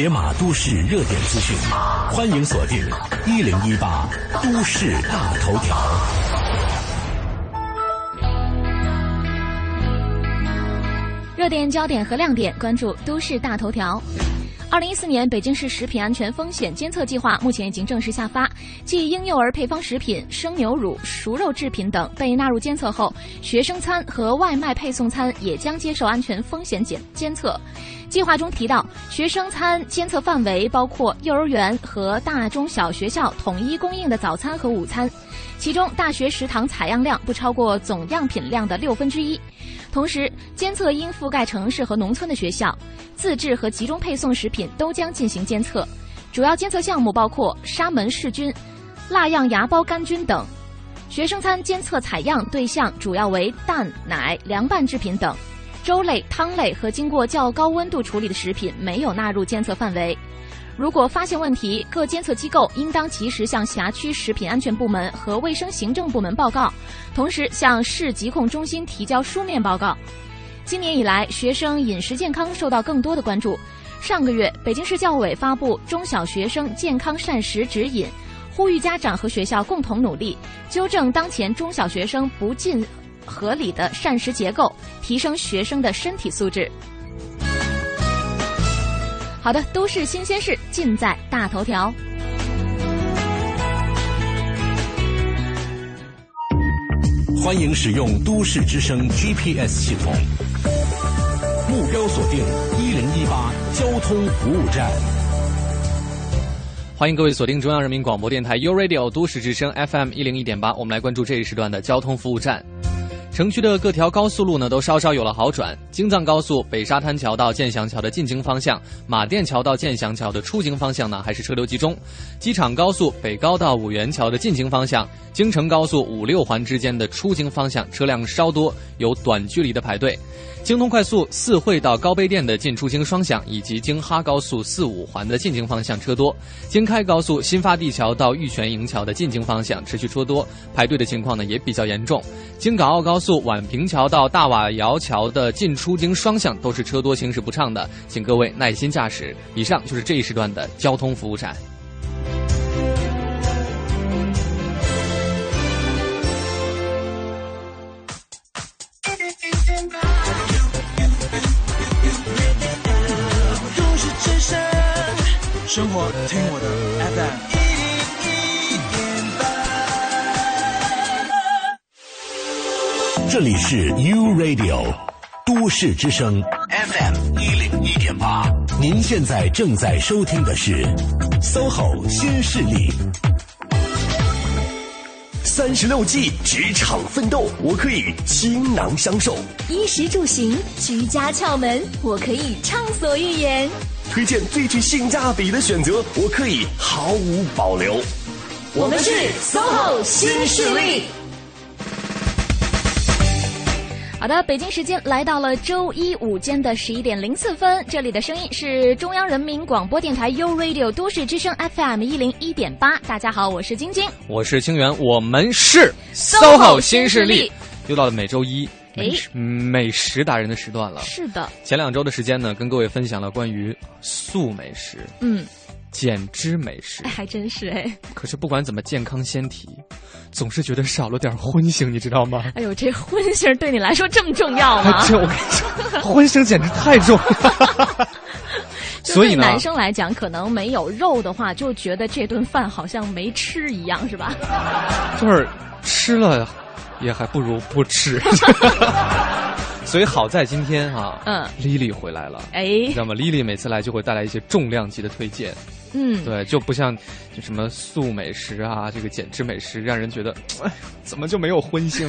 解码都市热点资讯，欢迎锁定一零一八都市大头条。热点焦点和亮点，关注都市大头条。二零一四年北京市食品安全风险监测计划目前已经正式下发，继婴幼儿配方食品、生牛乳、熟肉制品等被纳入监测后，学生餐和外卖配送餐也将接受安全风险检监测。计划中提到，学生餐监测范围包括幼儿园和大中小学校统一供应的早餐和午餐，其中大学食堂采样量不超过总样品量的六分之一。同时，监测应覆盖城市和农村的学校，自制和集中配送食品都将进行监测。主要监测项目包括沙门氏菌、蜡样芽孢杆菌等。学生餐监测采样对象主要为蛋、奶、凉拌制品等，粥类、汤类和经过较高温度处理的食品没有纳入监测范围。如果发现问题，各监测机构应当及时向辖区食品安全部门和卫生行政部门报告，同时向市疾控中心提交书面报告。今年以来，学生饮食健康受到更多的关注。上个月，北京市教委发布《中小学生健康膳食指引》，呼吁家长和学校共同努力，纠正当前中小学生不尽合理的膳食结构，提升学生的身体素质。好的，都市新鲜事尽在大头条。欢迎使用都市之声 GPS 系统，目标锁定一零一八交通服务站。欢迎各位锁定中央人民广播电台 u Radio 都市之声 FM 一零一点八，我们来关注这一时段的交通服务站。城区的各条高速路呢都稍稍有了好转。京藏高速北沙滩桥到建祥桥的进京方向，马甸桥到建祥桥的出京方向呢还是车流集中。机场高速北高到五元桥的进京方向，京承高速五六环之间的出京方向车辆稍多，有短距离的排队。京通快速四惠到高碑店的进出京双向，以及京哈高速四五环的进京方向车多；京开高速新发地桥到玉泉营桥的进京方向持续车多，排队的情况呢也比较严重。京港澳高速宛平桥到大瓦窑桥的进出京双向都是车多，行驶不畅的，请各位耐心驾驶。以上就是这一时段的交通服务站。生活听我的 FM 这里是 U Radio 都市之声 FM 一零一点八，您现在正在收听的是 SOHO 新势力。三十六计，职场奋斗，我可以倾囊相授；衣食住行，居家窍门，我可以畅所欲言。推荐最具性价比的选择，我可以毫无保留。我们是 SOHO 新势力。好的，北京时间来到了周一午间的十一点零四分，这里的声音是中央人民广播电台 u Radio 都市之声 FM 一零一点八。大家好，我是晶晶，我是清源，我们是 SOHO 新势力。又到了每周一。美美食达人的时段了。是的，前两周的时间呢，跟各位分享了关于素美食，嗯，减脂美食，还真是哎。可是不管怎么健康先体，总是觉得少了点荤腥，你知道吗？哎呦，这荤腥对你来说这么重要吗？<laughs> 这我跟你说，荤腥简直太重了。<laughs> 所以男生来讲，可能没有肉的话，就觉得这顿饭好像没吃一样，是吧？就是吃了。也还不如不吃，<laughs> 所以好在今天哈，嗯，Lily 回来了，哎，知道吗？Lily 每次来就会带来一些重量级的推荐，嗯，对，就不像就什么素美食啊，这个减脂美食，让人觉得哎，怎么就没有荤腥？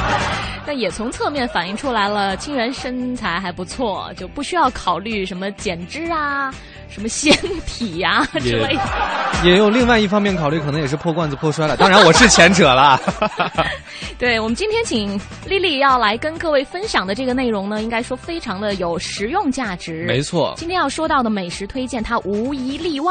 <laughs> 那也从侧面反映出来了，清源身材还不错，就不需要考虑什么减脂啊。什么纤体呀之类的，也有另外一方面考虑，可能也是破罐子破摔了。当然，我是前者了。<laughs> 对我们今天请丽丽要来跟各位分享的这个内容呢，应该说非常的有实用价值。没错，今天要说到的美食推荐，它无一例外，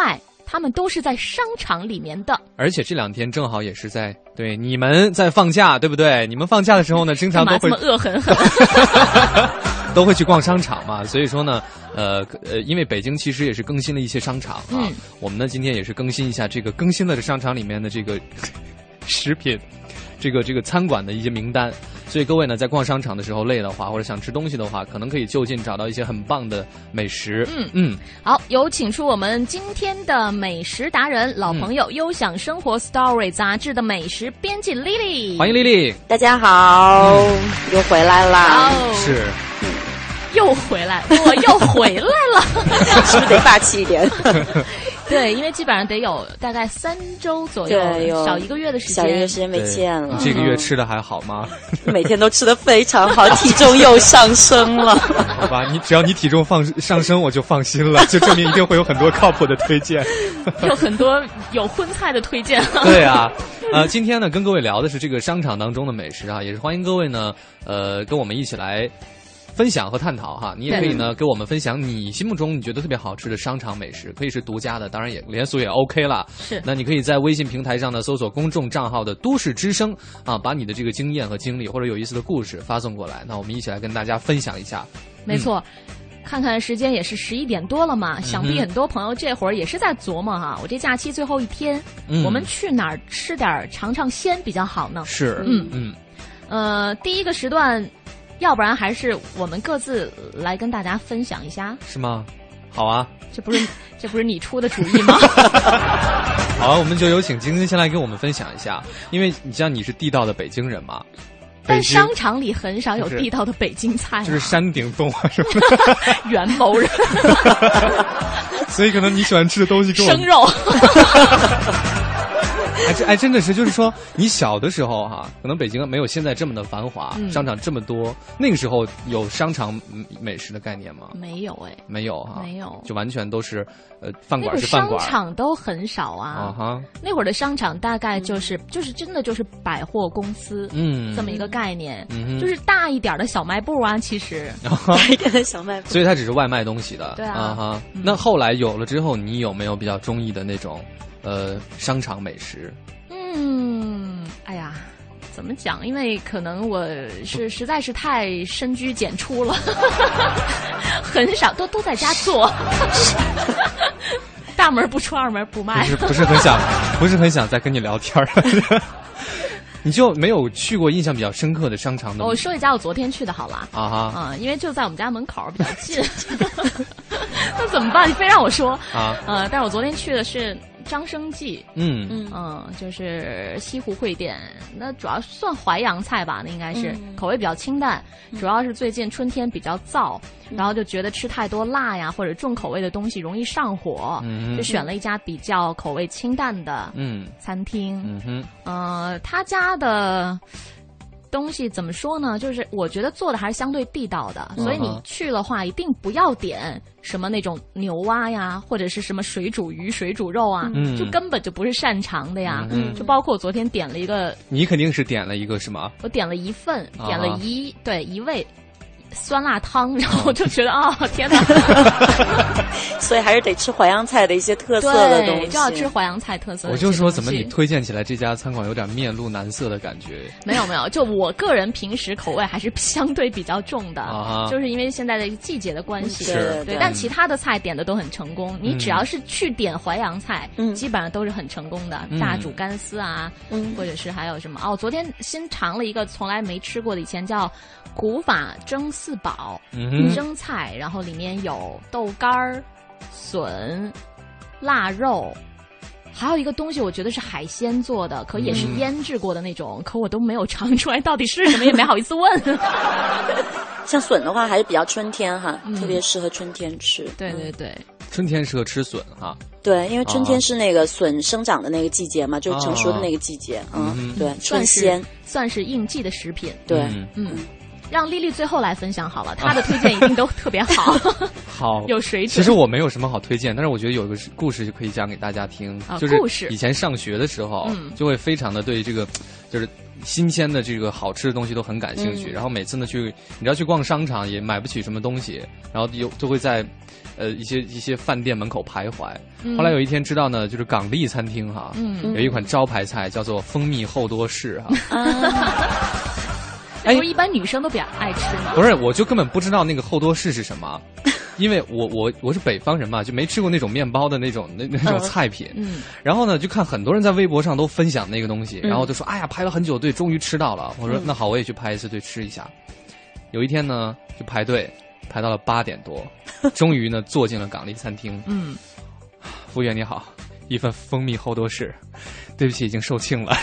他们都是在商场里面的。而且这两天正好也是在对你们在放假，对不对？你们放假的时候呢，<laughs> 经常都会这么恶狠狠。<laughs> 都会去逛商场嘛，所以说呢，呃呃，因为北京其实也是更新了一些商场啊，我们呢今天也是更新一下这个更新了的商场里面的这个食品，这个这个餐馆的一些名单，所以各位呢在逛商场的时候累的话，或者想吃东西的话，可能可以就近找到一些很棒的美食。嗯。嗯，好，有请出我们今天的美食达人，老朋友《优享生活 Story》杂志的美食编辑 Lily，欢迎 Lily，大家好，又回来啦，是。又回来，我又回来了，是不是得霸气一点？<laughs> <laughs> 对，因为基本上得有大概三周左右，少一个月的时间，小一个月时间没见了。这个月吃的还好吗？<laughs> 每天都吃的非常好，体重又上升了。<laughs> 好吧，你只要你体重放上升，我就放心了，就证明一定会有很多靠谱的推荐，有很多有荤菜的推荐。对啊，呃，今天呢，跟各位聊的是这个商场当中的美食啊，也是欢迎各位呢，呃，跟我们一起来。分享和探讨哈，你也可以呢，给我们分享你心目中你觉得特别好吃的商场美食，可以是独家的，当然也连锁也 OK 了。是，那你可以在微信平台上呢搜索公众账号的“都市之声”啊，把你的这个经验和经历或者有意思的故事发送过来，那我们一起来跟大家分享一下。没错，看看时间也是十一点多了嘛，想必很多朋友这会儿也是在琢磨哈，我这假期最后一天，我们去哪儿吃点尝尝鲜比较好呢？是，嗯嗯，呃，第一个时段。要不然还是我们各自来跟大家分享一下，是吗？好啊，这不是这不是你出的主意吗？<laughs> 好，我们就有请晶晶先来跟我们分享一下，因为你像你是地道的北京人嘛，但商场里很少有地道的北京菜，就是山顶洞啊什么的，<laughs> 元谋人，<laughs> 所以可能你喜欢吃的东西跟生肉。哎，这哎，真的是，就是说，你小的时候哈，可能北京没有现在这么的繁华，嗯商场这么多，那个时候有商场嗯美食的概念吗？没有哎，没有哈，没有就完全都是呃饭馆是饭馆商场都很少啊啊。哈，那会儿的商场大概就是就是真的就是百货公司，嗯这么一个概念，嗯就是大一点的小卖部啊，其实 <laughs> 大一点的小卖部。所以它只是外卖东西的，对啊哈。嗯那后来有了之后，你有没有比较中意的那种呃商场美食？嗯，哎呀，怎么讲？因为可能我是 <laughs> 实在是太深居简出了，<laughs> 很少都都在家做，<laughs> 大门不出二门不迈不迈。是不是很想，不是很想再跟你聊天儿。你就没有去过印象比较深刻的商场的我说一家我昨天去的好了。啊哈啊，因为就在我们家门口比较近，那怎么办？你非让我说啊呃，但是我昨天去的是张生记，嗯。嗯。嗯，就是西湖会店，那主要算淮扬菜吧，那应该是、嗯。口味比较清淡，主要是最近春天比较燥，然后就觉得吃太多辣呀或者重口味的东西容易上火，嗯。就选了一家比较口味清淡的嗯。餐厅，嗯哼。呃，他家的东西怎么说呢？就是我觉得做的还是相对地道的，所以你去的话，一定不要点什么那种牛蛙呀，或者是什么水煮鱼、水煮肉啊，嗯就根本就不是擅长的呀。嗯就包括我昨天点了一个，你肯定是点了一个什么？我点了一份，啊点了一、对一味。酸辣汤，<laughs> 然后我就觉得啊、天哪！<laughs> 所以还是得吃淮扬菜的一些特色的东西，对，就要吃淮扬菜特色我。就说怎么你推荐起来这家餐馆有点面露难色的感觉？没有没有，就我个人平时口味还是相对比较重的，啊就是因为现在的季节的关系，是。对对。但其他的菜点的都很成功，你嗯只要是去点淮扬菜，基本上都是很成功的，嗯。炸煮干丝啊，或者是还有什么哦，昨天新尝了一个从来没吃过的，以前叫古法蒸四宝，蒸菜，然后里面有豆干儿、笋、腊肉。还有一个东西，我觉得是海鲜做的，可也是嗯腌制过的那种，可我都没有尝出来到底是什么，也没好意思问。<laughs> 像笋的话，还是比较春天哈，特别适合春天吃。对对对，春天适合吃笋哈。对，因为春天啊是那个笋生长的那个季节嘛，就是成熟的那个季节。嗯，嗯对，算鲜。算是应季的食品。对嗯嗯，让丽丽最后来分享好了，<laughs> 她的推荐一定都特别好。<laughs> 好，有水准其实我没有什么好推荐，但是我觉得有一个故事可以讲给大家听，啊就是以前上学的时候，嗯就会非常的对这个就是新鲜的这个好吃的东西都很感兴趣。嗯然后每次呢去，你知道去逛商场也买不起什么东西，然后有就会在呃一些一些饭店门口徘徊。嗯后来有一天知道呢，就是港丽餐厅哈，嗯有一款招牌菜叫做蜂蜜厚多士哈。<laughs> 那不是一般女生都比较爱吃吗？不是，我就根本不知道那个厚多士是什么，<laughs> 因为我我我是北方人嘛，就没吃过那种面包的那种那那种菜品。嗯，然后呢，就看很多人在微博上都分享那个东西，嗯然后就说：“哎呀，排了很久队，终于吃到了。”我说嗯：“那好，我也去排一次队吃一下。”有一天呢，就排队排到了八点多，<laughs> 终于呢坐进了港丽餐厅。嗯，服务员你好，一份蜂蜜厚多士，对不起，已经售罄了。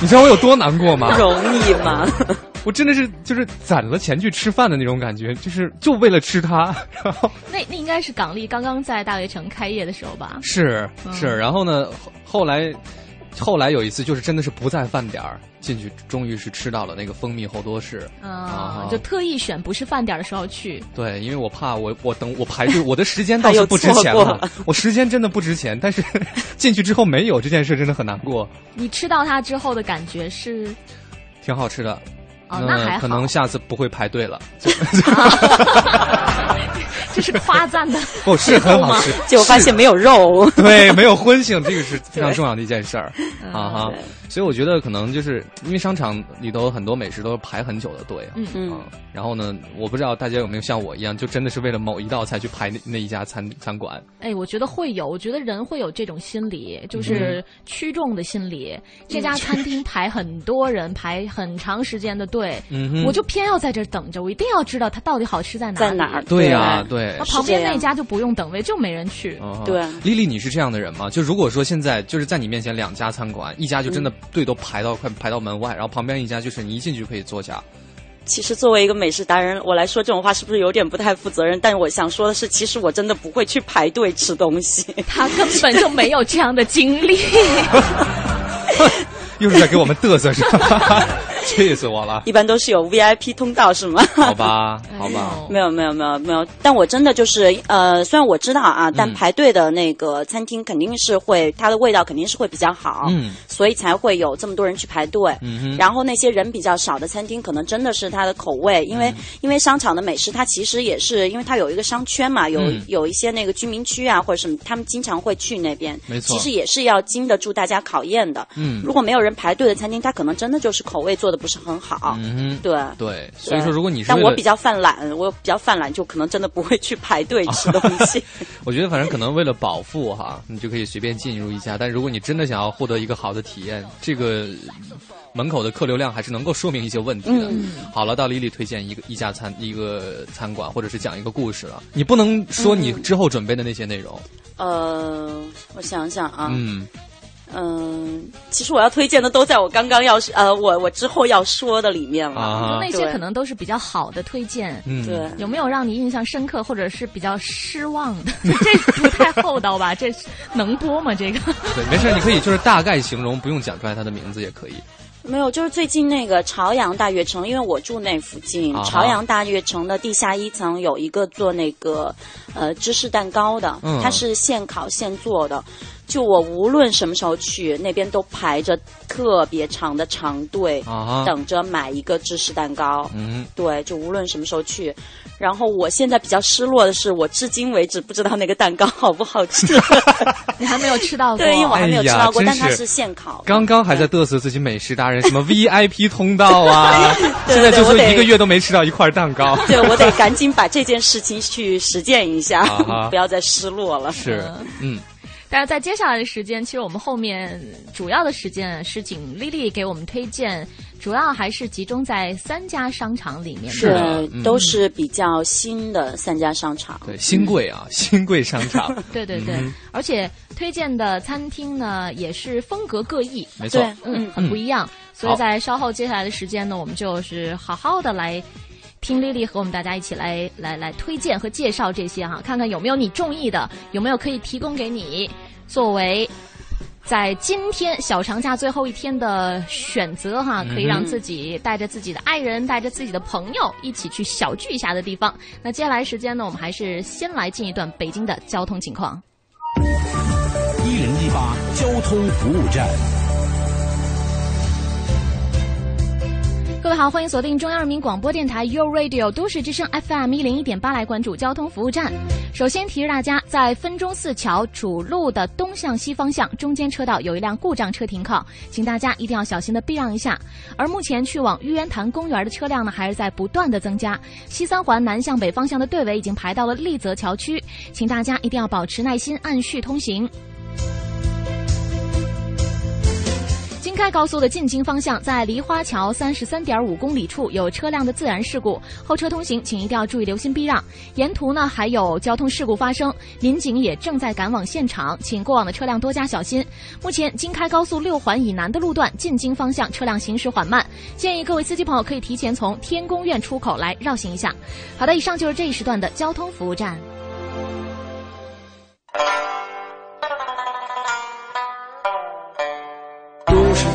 你知道我有多难过吗？<laughs> 容易吗？<laughs> 我真的是就是攒了钱去吃饭的那种感觉，就是就为了吃它。然后那那应该是港丽刚刚在大悦城开业的时候吧？是嗯是，然后呢，后后来后来有一次就是真的是不在饭点儿进去，终于是吃到了那个蜂蜜厚多士。啊，就特意选不是饭点儿的时候去。对，因为我怕我我等我排队，我的时间 <laughs> 倒是不值钱了，<laughs> 我时间真的不值钱，但是 <laughs> 进去之后没有这件事真的很难过，你吃到它之后的感觉是？挺好吃的。哦那还好可能下次不会排队了。<laughs> 这是夸赞的，<laughs> 不是很好吃，<laughs> 结果发现没有肉，对，没有荤腥，这个是非常重要的一件事儿嗯啊哈。所以我觉得可能就是因为商场里头很多美食都是排很久的队，嗯嗯。然后呢，我不知道大家有没有像我一样，就真的是为了某一道菜去排那那一家餐餐馆。哎，我觉得会有，我觉得人会有这种心理，嗯就是趋众的心理。这家餐厅排很多人，排很长时间的队，嗯我就偏要在这等着，我一定要知道它到底好吃在哪里。在哪儿对呀对那旁边那家就不用等位，就没人去。啊对丽丽，你是这样的人吗？就如果说现在就是在你面前两家餐馆，一家就真的队都排到快排到门外，然后旁边一家就是你一进去就可以坐下，其实作为一个美食达人，我来说这种话是不是有点不太负责任？但是我想说的是，其实我真的不会去排队吃东西。他根本就没有这样的经历。<laughs> 又是在给我们嘚瑟是吧？<laughs> 气死我了！一般都是有 VIP 通道是吗？好吧，<laughs> 好吧，没有没有没有没有。但我真的就是呃，虽然我知道啊，但排队的那个餐厅肯定是会，它的味道肯定是会比较好，嗯，所以才会有这么多人去排队。嗯然后那些人比较少的餐厅，可能真的是它的口味，因为因为商场的美食，它其实也是因为它有一个商圈嘛，有有一些那个居民区啊或者什么，他们经常会去那边。没错，其实也是要经得住大家考验的。嗯，如果没有人排队的餐厅，它可能真的就是口味做的不是很好，嗯，对对，所以说如果你是，但我比较犯懒，我比较犯懒，就可能真的不会去排队吃东西。<laughs> 我觉得反正可能为了饱腹哈，你就可以随便进入一家。但如果你真的想要获得一个好的体验，这个门口的客流量还是能够说明一些问题的。好了，到李丽推荐一个一家餐一个餐馆，或者是讲一个故事了。你不能说你之后准备的那些内容。呃，我想想啊，嗯。嗯，其实我要推荐的都在我刚刚要呃，我我之后要说的里面了。那些可能都是比较好的推荐。嗯，对。有没有让你印象深刻或者是比较失望的？<laughs> 这不太厚道吧？这能播吗？这个？对，没事，你可以就是大概形容，不用讲出来他的名字也可以。没有，就是最近那个朝阳大悦城，因为我住那附近，朝阳大悦城的地下一层有一个做那个呃芝士蛋糕的，它是现烤现做的。就我无论什么时候去那边，都排着特别长的长队，等着买一个芝士蛋糕。嗯，对，就无论什么时候去。然后我现在比较失落的是，我至今为止不知道那个蛋糕 <laughs> 好不好吃。<laughs> 你还没有吃到过？对，因为我还没有吃到过，但它是现烤。刚刚还在嘚瑟自己美食达人，什么 <laughs> VIP 通道啊？现在就说一个月都没吃到一块蛋糕。对，我得赶紧把这件事情去实践一下，不要再失落了。是，嗯。但是在接下来的时间，其实我们后面主要的时间是请丽丽给我们推荐，主要还是集中在三家商场里面，是都是比较新的三家商场。对，新贵啊，新贵商场。<laughs> 对对对，而且推荐的餐厅呢，也是风格各异，没错，嗯，很不一样。所以在稍后接下来的时间呢，我们就是好好的来。听丽丽和我们大家一起来来来推荐和介绍这些哈，看看有没有你中意的，有没有可以提供给你作为在今天小长假最后一天的选择哈，可以让自己带着自己的爱人，带着自己的朋友一起去小聚一下的地方。那接下来时间呢，我们还是先来进一段北京的交通情况。一零一八交通服务站。各位好，欢迎锁定中央人民广播电台 u Radio 都市之声 FM 一零一点八，来关注交通服务站。首先提示大家，在分钟寺桥主路的东向西方向中间车道有一辆故障车停靠，请大家一定要小心的避让一下。而目前去往玉渊潭公园的车辆呢，还是在不断的增加。西三环南向北方向的队尾已经排到了丽泽桥区，请大家一定要保持耐心，按序通行。京开高速的进京方向，在梨花桥三十三点五公里处有车辆的自燃事故，后车通行请一定要注意留心避让。沿途呢还有交通事故发生，民警也正在赶往现场，请过往的车辆多加小心。目前京开高速六环以南的路段进京方向车辆行驶缓慢，建议各位司机朋友可以提前从天宫院出口来绕行一下。好的，以上就是这一时段的交通服务站。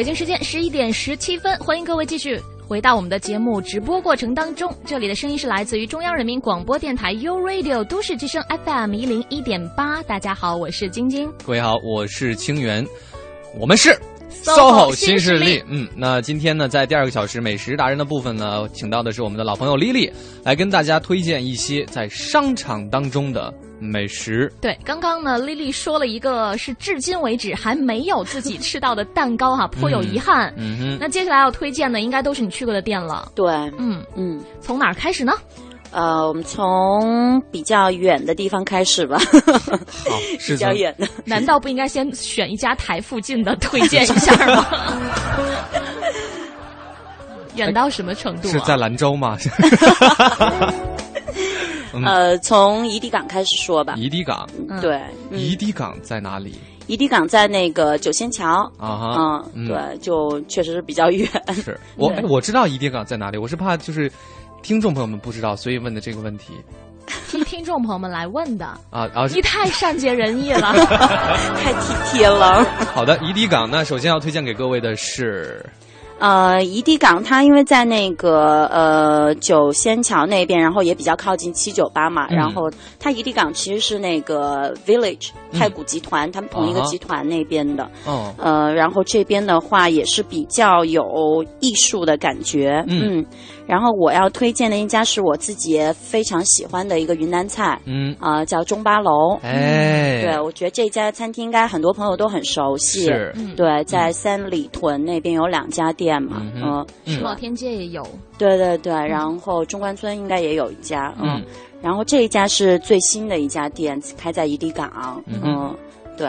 北京时间十一点十七分，欢迎各位继续回到我们的节目直播过程当中。这里的声音是来自于中央人民广播电台 u Radio 都市之声 FM 一零一点八。大家好，我是晶晶。各位好，我是清源。我们是 SOHO 新势力。嗯，那今天呢，在第二个小时美食达人的部分呢，请到的是我们的老朋友 Lily，来跟大家推荐一些在商场当中的。美食对，刚刚呢，丽丽说了一个是至今为止还没有自己吃到的蛋糕哈，颇有遗憾。嗯哼，那接下来要推荐的应该都是你去过的店了。对，嗯嗯，从哪儿开始呢？呃，我们从比较远的地方开始吧。好，<laughs> 比较远的，难道不应该先选一家台附近的推荐一下吗？<laughs> 远到什么程度？是在兰州吗？<laughs> 呃，从怡迪港开始说吧。怡迪港，对，怡迪港在哪里？怡迪港在那个九仙桥啊哈，嗯，对，就确实是比较远。是 <laughs> 我我知道怡迪港在哪里，我是怕就是听众朋友们不知道，所以问的这个问题。听听众朋友们来问的 <laughs> 啊，啊你太善解人意了，<laughs> 太体贴了。好的，怡迪港，那首先要推荐给各位的是。呃，怡地港它因为在那个呃九仙桥那边，然后也比较靠近七九八嘛，然后它怡地港其实是那个 Village 太古集团他们同一个集团那边的，哦，呃，然后这边的话也是比较有艺术的感觉，嗯。然后我要推荐的一家是我自己非常喜欢的一个云南菜，嗯。啊，叫中巴楼。哎，对，我觉得这家餐厅应该很多朋友都很熟悉。是，对，在三里屯那边有两家店嘛，嗯，世贸天街也有。对对对，然后中关村应该也有一家，嗯，然后这一家是最新的一家店，开在怡迪港，嗯。对，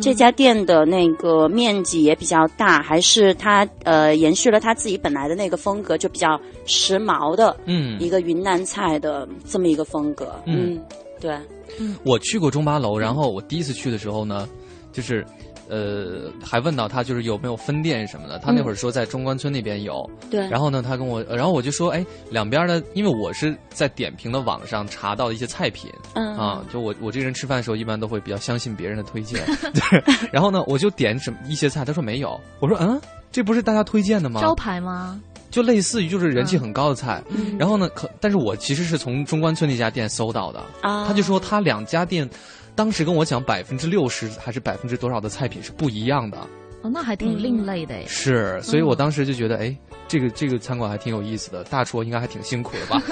这家店的那个面积也比较大，还是它呃延续了它自己本来的那个风格，就比较时髦的，嗯，一个云南菜的这么一个风格，嗯，对，嗯，我去过中巴楼，然后我第一次去的时候呢，就是。呃，还问到他就是有没有分店什么的，他那会儿说在中关村那边有。对。然后呢，他跟我，然后我就说，哎，两边的，因为我是在点评的网上查到的一些菜品，嗯啊，就我我这人吃饭的时候一般都会比较相信别人的推荐，<laughs> 对。然后呢，我就点什么一些菜，他说没有，我说嗯，这不是大家推荐的吗？招牌吗？就类似于就是人气很高的菜，嗯然后呢，可但是我其实是从中关村那家店搜到的，啊，他就说他两家店。当时跟我讲百分之六十还是百分之多少的菜品是不一样的，哦，那还挺另类的哎。是，所以我当时就觉得，哎，这个这个餐馆还挺有意思的，大厨应该还挺辛苦的吧？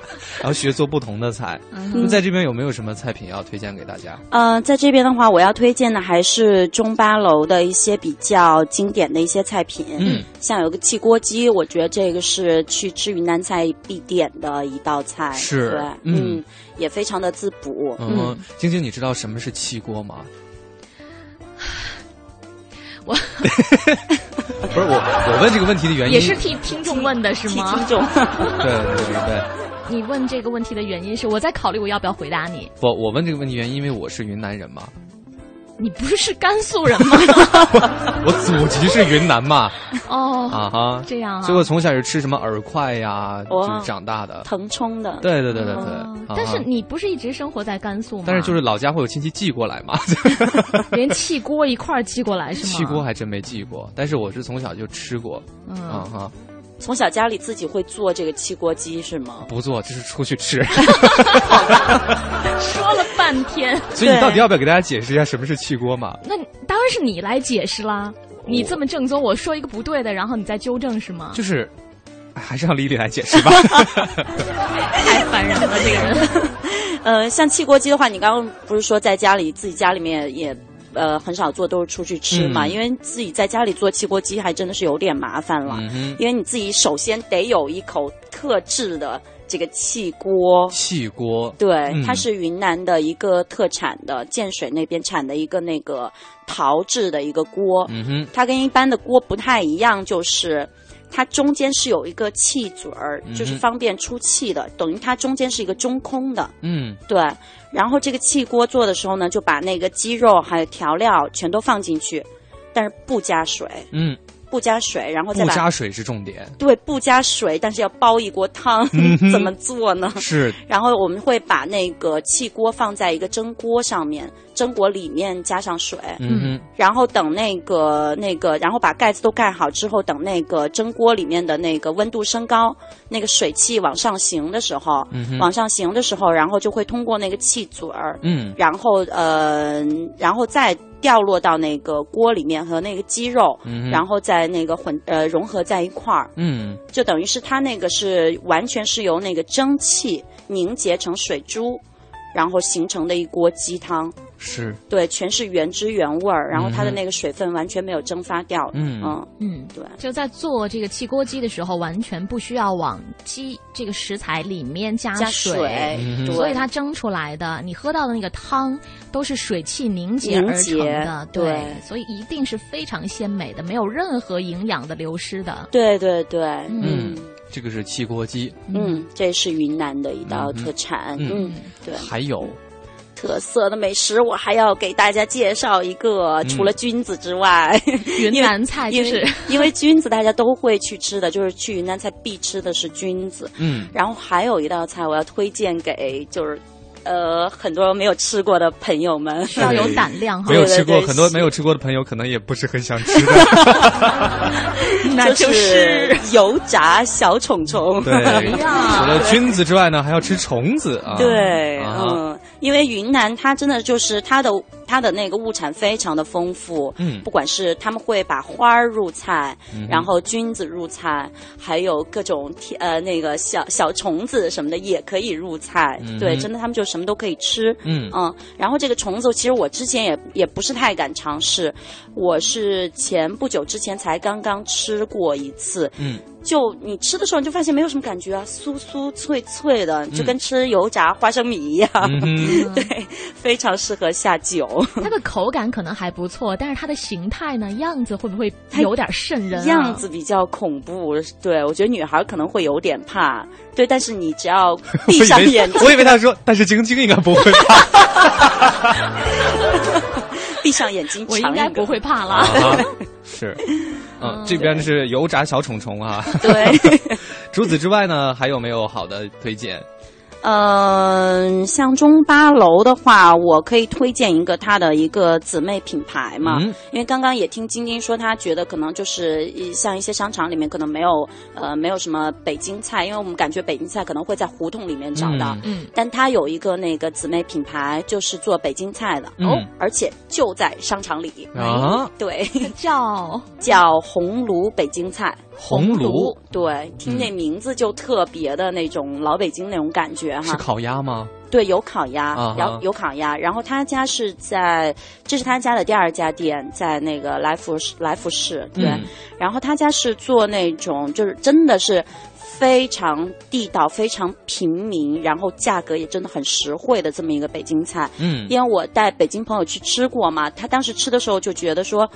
<laughs> 然后学做不同的菜。那在这边有没有什么菜品要推荐给大家？呃，在这边的话，我要推荐的还是中八楼的一些比较经典的一些菜品。嗯，像有个汽锅鸡，我觉得这个是去吃云南菜必点的一道菜。是，对，嗯。也非常的滋补。嗯，晶晶，你知道什么是汽锅吗？我 <laughs> 不是我，我问这个问题的原因也是替听众问的是吗？听众，对 <laughs> 对对。<laughs> 你问这个问题的原因是我在考虑我要不要回答你。不，我问这个问题原因，因为我是云南人嘛。你不是是甘肃人吗？<laughs> 我祖籍是云南嘛。哦啊哈，这样啊。所以我从小是吃什么饵块呀，就是长大的。腾冲的。对对对对对。但是你不是一直生活在甘肃吗？但是就是老家会有亲戚寄过来嘛。<laughs> <laughs> 连汽锅一块儿寄过来是吗？汽锅还真没寄过，但是我是从小就吃过。嗯哈。从小家里自己会做这个汽锅鸡是吗？不做，就是出去吃。<laughs> 说了半天，<laughs> 所以你到底要不要给大家解释一下什么是汽锅嘛？那当然是你来解释啦。你这么正宗，我说一个不对的，然后你再纠正是吗？就是，还是让丽丽来解释吧。<laughs> 太烦人了，这个人。呃，像汽锅鸡的话，你刚刚不是说在家里自己家里面也。呃，很少做，都是出去吃嘛。因为自己在家里做汽锅鸡，还真的是有点麻烦了。因为你自己首先得有一口特制的这个汽锅。汽锅，对，它是云南的一个特产的，建水那边产的一个那个陶制的一个锅。嗯哼，它跟一般的锅不太一样，就是它中间是有一个气嘴儿，就是方便出气的，等于它中间是一个中空的。嗯，对。然后这个气锅做的时候呢，就把那个鸡肉还有调料全都放进去，但是不加水。嗯，不加水，然后再不加水是重点。对，不加水，但是要煲一锅汤，怎么做呢？是。然后我们会把那个气锅放在一个蒸锅上面，蒸锅里面加上水。嗯哼。然后等那个那个，然后把盖子都盖好之后，等那个蒸锅里面的那个温度升高。那个水汽往上行的时候，往上行的时候，然后就会通过那个气嘴儿，嗯，然后呃，然后再掉落到那个锅里面和那个鸡肉，嗯，然后在那个混呃融合在一块儿，嗯，就等于是它那个是完全是由那个蒸汽凝结成水珠，然后形成的一锅鸡汤。是。对，全是原汁原味儿，然后它的那个水分完全没有蒸发掉。嗯。嗯。嗯，对，就在做这个汽锅鸡的时候，完全不需要往鸡这个食材里面加加水，所以它蒸出来的，你喝到的那个汤都是水汽凝结而成的。对，所以一定是非常鲜美的，没有任何营养的流失的。对对对，嗯，这个是汽锅鸡，嗯，这是云南的一道特产。嗯，对，还有。特色的美食，我还要给大家介绍一个。除了菌子之外，<laughs> 云南菜就是 <laughs> 因为菌子大家都会去吃的，就是去云南菜必吃的是菌子。嗯，然后还有一道菜我要推荐给就是。呃，很多没有吃过的朋友们要有胆量哈。没有吃过，很多没有吃过的朋友可能也不是很想吃的。<laughs> 那就是油炸小虫虫。对，除了菌子之外呢，还要吃虫子啊。对，嗯，因为云南它真的就是它的。它的那个物产非常的丰富，嗯，不管是他们会把花儿入菜，嗯然后菌子入菜，还有各种呃那个小小虫子什么的也可以入菜，对，真的他们就什么都可以吃，嗯。嗯，然后这个虫子其实我之前也也不是太敢尝试，我是前不久之前才刚刚吃过一次，嗯。就你吃的时候，你就发现没有什么感觉啊，酥酥脆脆的，就跟吃油炸花生米一样，<laughs> 对，非常适合下酒。<laughs> 它的口感可能还不错，但是它的形态呢，样子会不会有点瘆人？样子比较恐怖，对我觉得女孩可能会有点怕。对，但是你只要 <laughs> 闭上眼睛，我以为 <laughs> 他说，但是晶晶应该不会怕。闭上眼睛，我应该不会怕了。是。嗯，这边是油炸小虫虫啊。对，除此之外呢，还有没有好的推荐？嗯，像中巴楼的话，我可以推荐一个它的一个姊妹品牌嘛。嗯。因为刚刚也听晶晶说，她觉得可能就是像一些商场里面可能没有呃没有什么北京菜，因为我们感觉北京菜可能会在胡同里面找到。嗯。但它有一个那个姊妹品牌，就是做北京菜的哦，而且就在商场里啊。对，叫 <laughs> 叫红炉北京菜。红炉，对，听那名字就特别的那种老北京那种感觉哈。是烤鸭吗？对，有烤鸭，然后有烤鸭。然后他家是在，这是他家的第二家店，在那个来福士，来福士。对，然后他家是做那种，就是真的是非常地道、非常平民，然后价格也真的很实惠的这么一个北京菜。嗯，因为我带北京朋友去吃过嘛，他当时吃的时候就觉得说。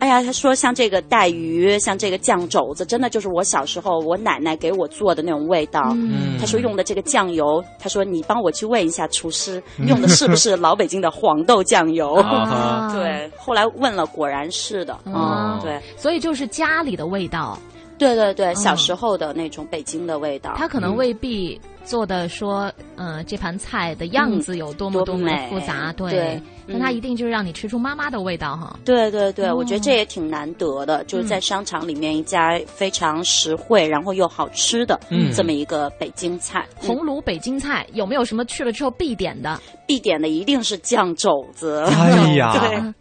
哎呀，他说像这个带鱼，像这个酱肘子，真的就是我小时候我奶奶给我做的那种味道。嗯他说用的这个酱油，他说你帮我去问一下厨师，用的是不是老北京的黄豆酱油？<laughs> 对，后来问了，果然是的。嗯，对，所以就是家里的味道。对对对，小时候的那种北京的味道。他可能未必做的说，嗯，这盘菜的样子有多么多么复杂，对。那它一定就是让你吃出妈妈的味道哈。对对对，我觉得这也挺难得的，就是在商场里面一家非常实惠，然后又好吃的这么一个北京菜。红炉北京菜有没有什么去了之后必点的？必点的一定是酱肘子。哎呀，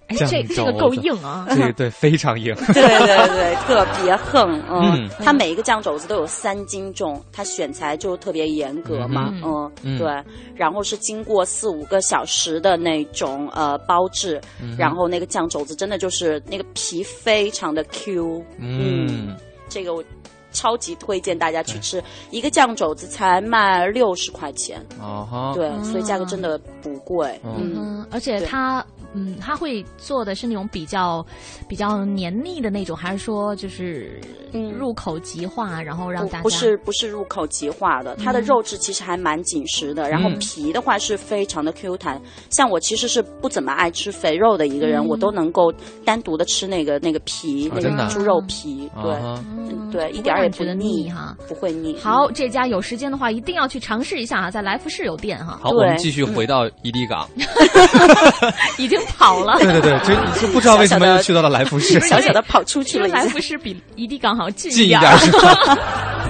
对，这这个够硬啊！对对，非常硬。<laughs> 对对对，特别横。<laughs> 嗯，它每一个酱肘子都有三斤重，它选材就特别严格嘛。嗯，对，然后是经过四五个小时的那种。呃，包制，然后那个酱肘子真的就是那个皮非常的 Q，嗯，这个我超级推荐大家去吃，一个酱肘子才卖六十块钱，哦哈，对，所以价格真的不贵，嗯，而且它。嗯，他会做的是那种比较比较黏腻的那种，还是说就是入口即化，然后让大家不是不是入口即化的，它的肉质其实还蛮紧实的，然后皮的话是非常的 Q 弹。像我其实是不怎么爱吃肥肉的一个人，我都能够单独的吃那个那个皮，那个猪肉皮，对对，一点也不腻哈，不会腻。好，这家有时间的话一定要去尝试一下啊，在来福士有店哈。好，我们继续回到伊犁港，已经。跑了，对对对，就就不知道为什么又去到了来福士，小小的跑出去了。来福士比伊地港好像近近一点。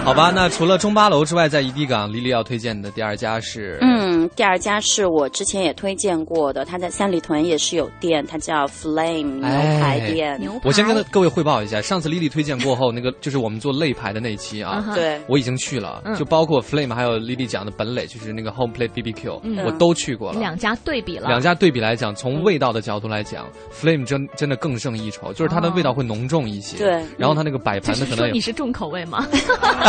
好吧，那除了中八楼之外，在怡地港，丽丽要推荐的第二家是嗯，第二家是我之前也推荐过的，它在三里屯也是有店，它叫 Flame 牛排店。牛排。我先跟各位汇报一下，上次丽丽推荐过后，那个就是我们做肋排的那一期啊，对，我已经去了，就包括 Flame 还有丽丽讲的本垒，就是那个 Home Plate BBQ，我都去过了。两家对比了，两家对比来讲，从味道的角度来讲，Flame 真真的更胜一筹，就是它的味道会浓重一些。对，然后它那个摆盘的可能你是重口味吗？<laughs> <laughs> <laughs>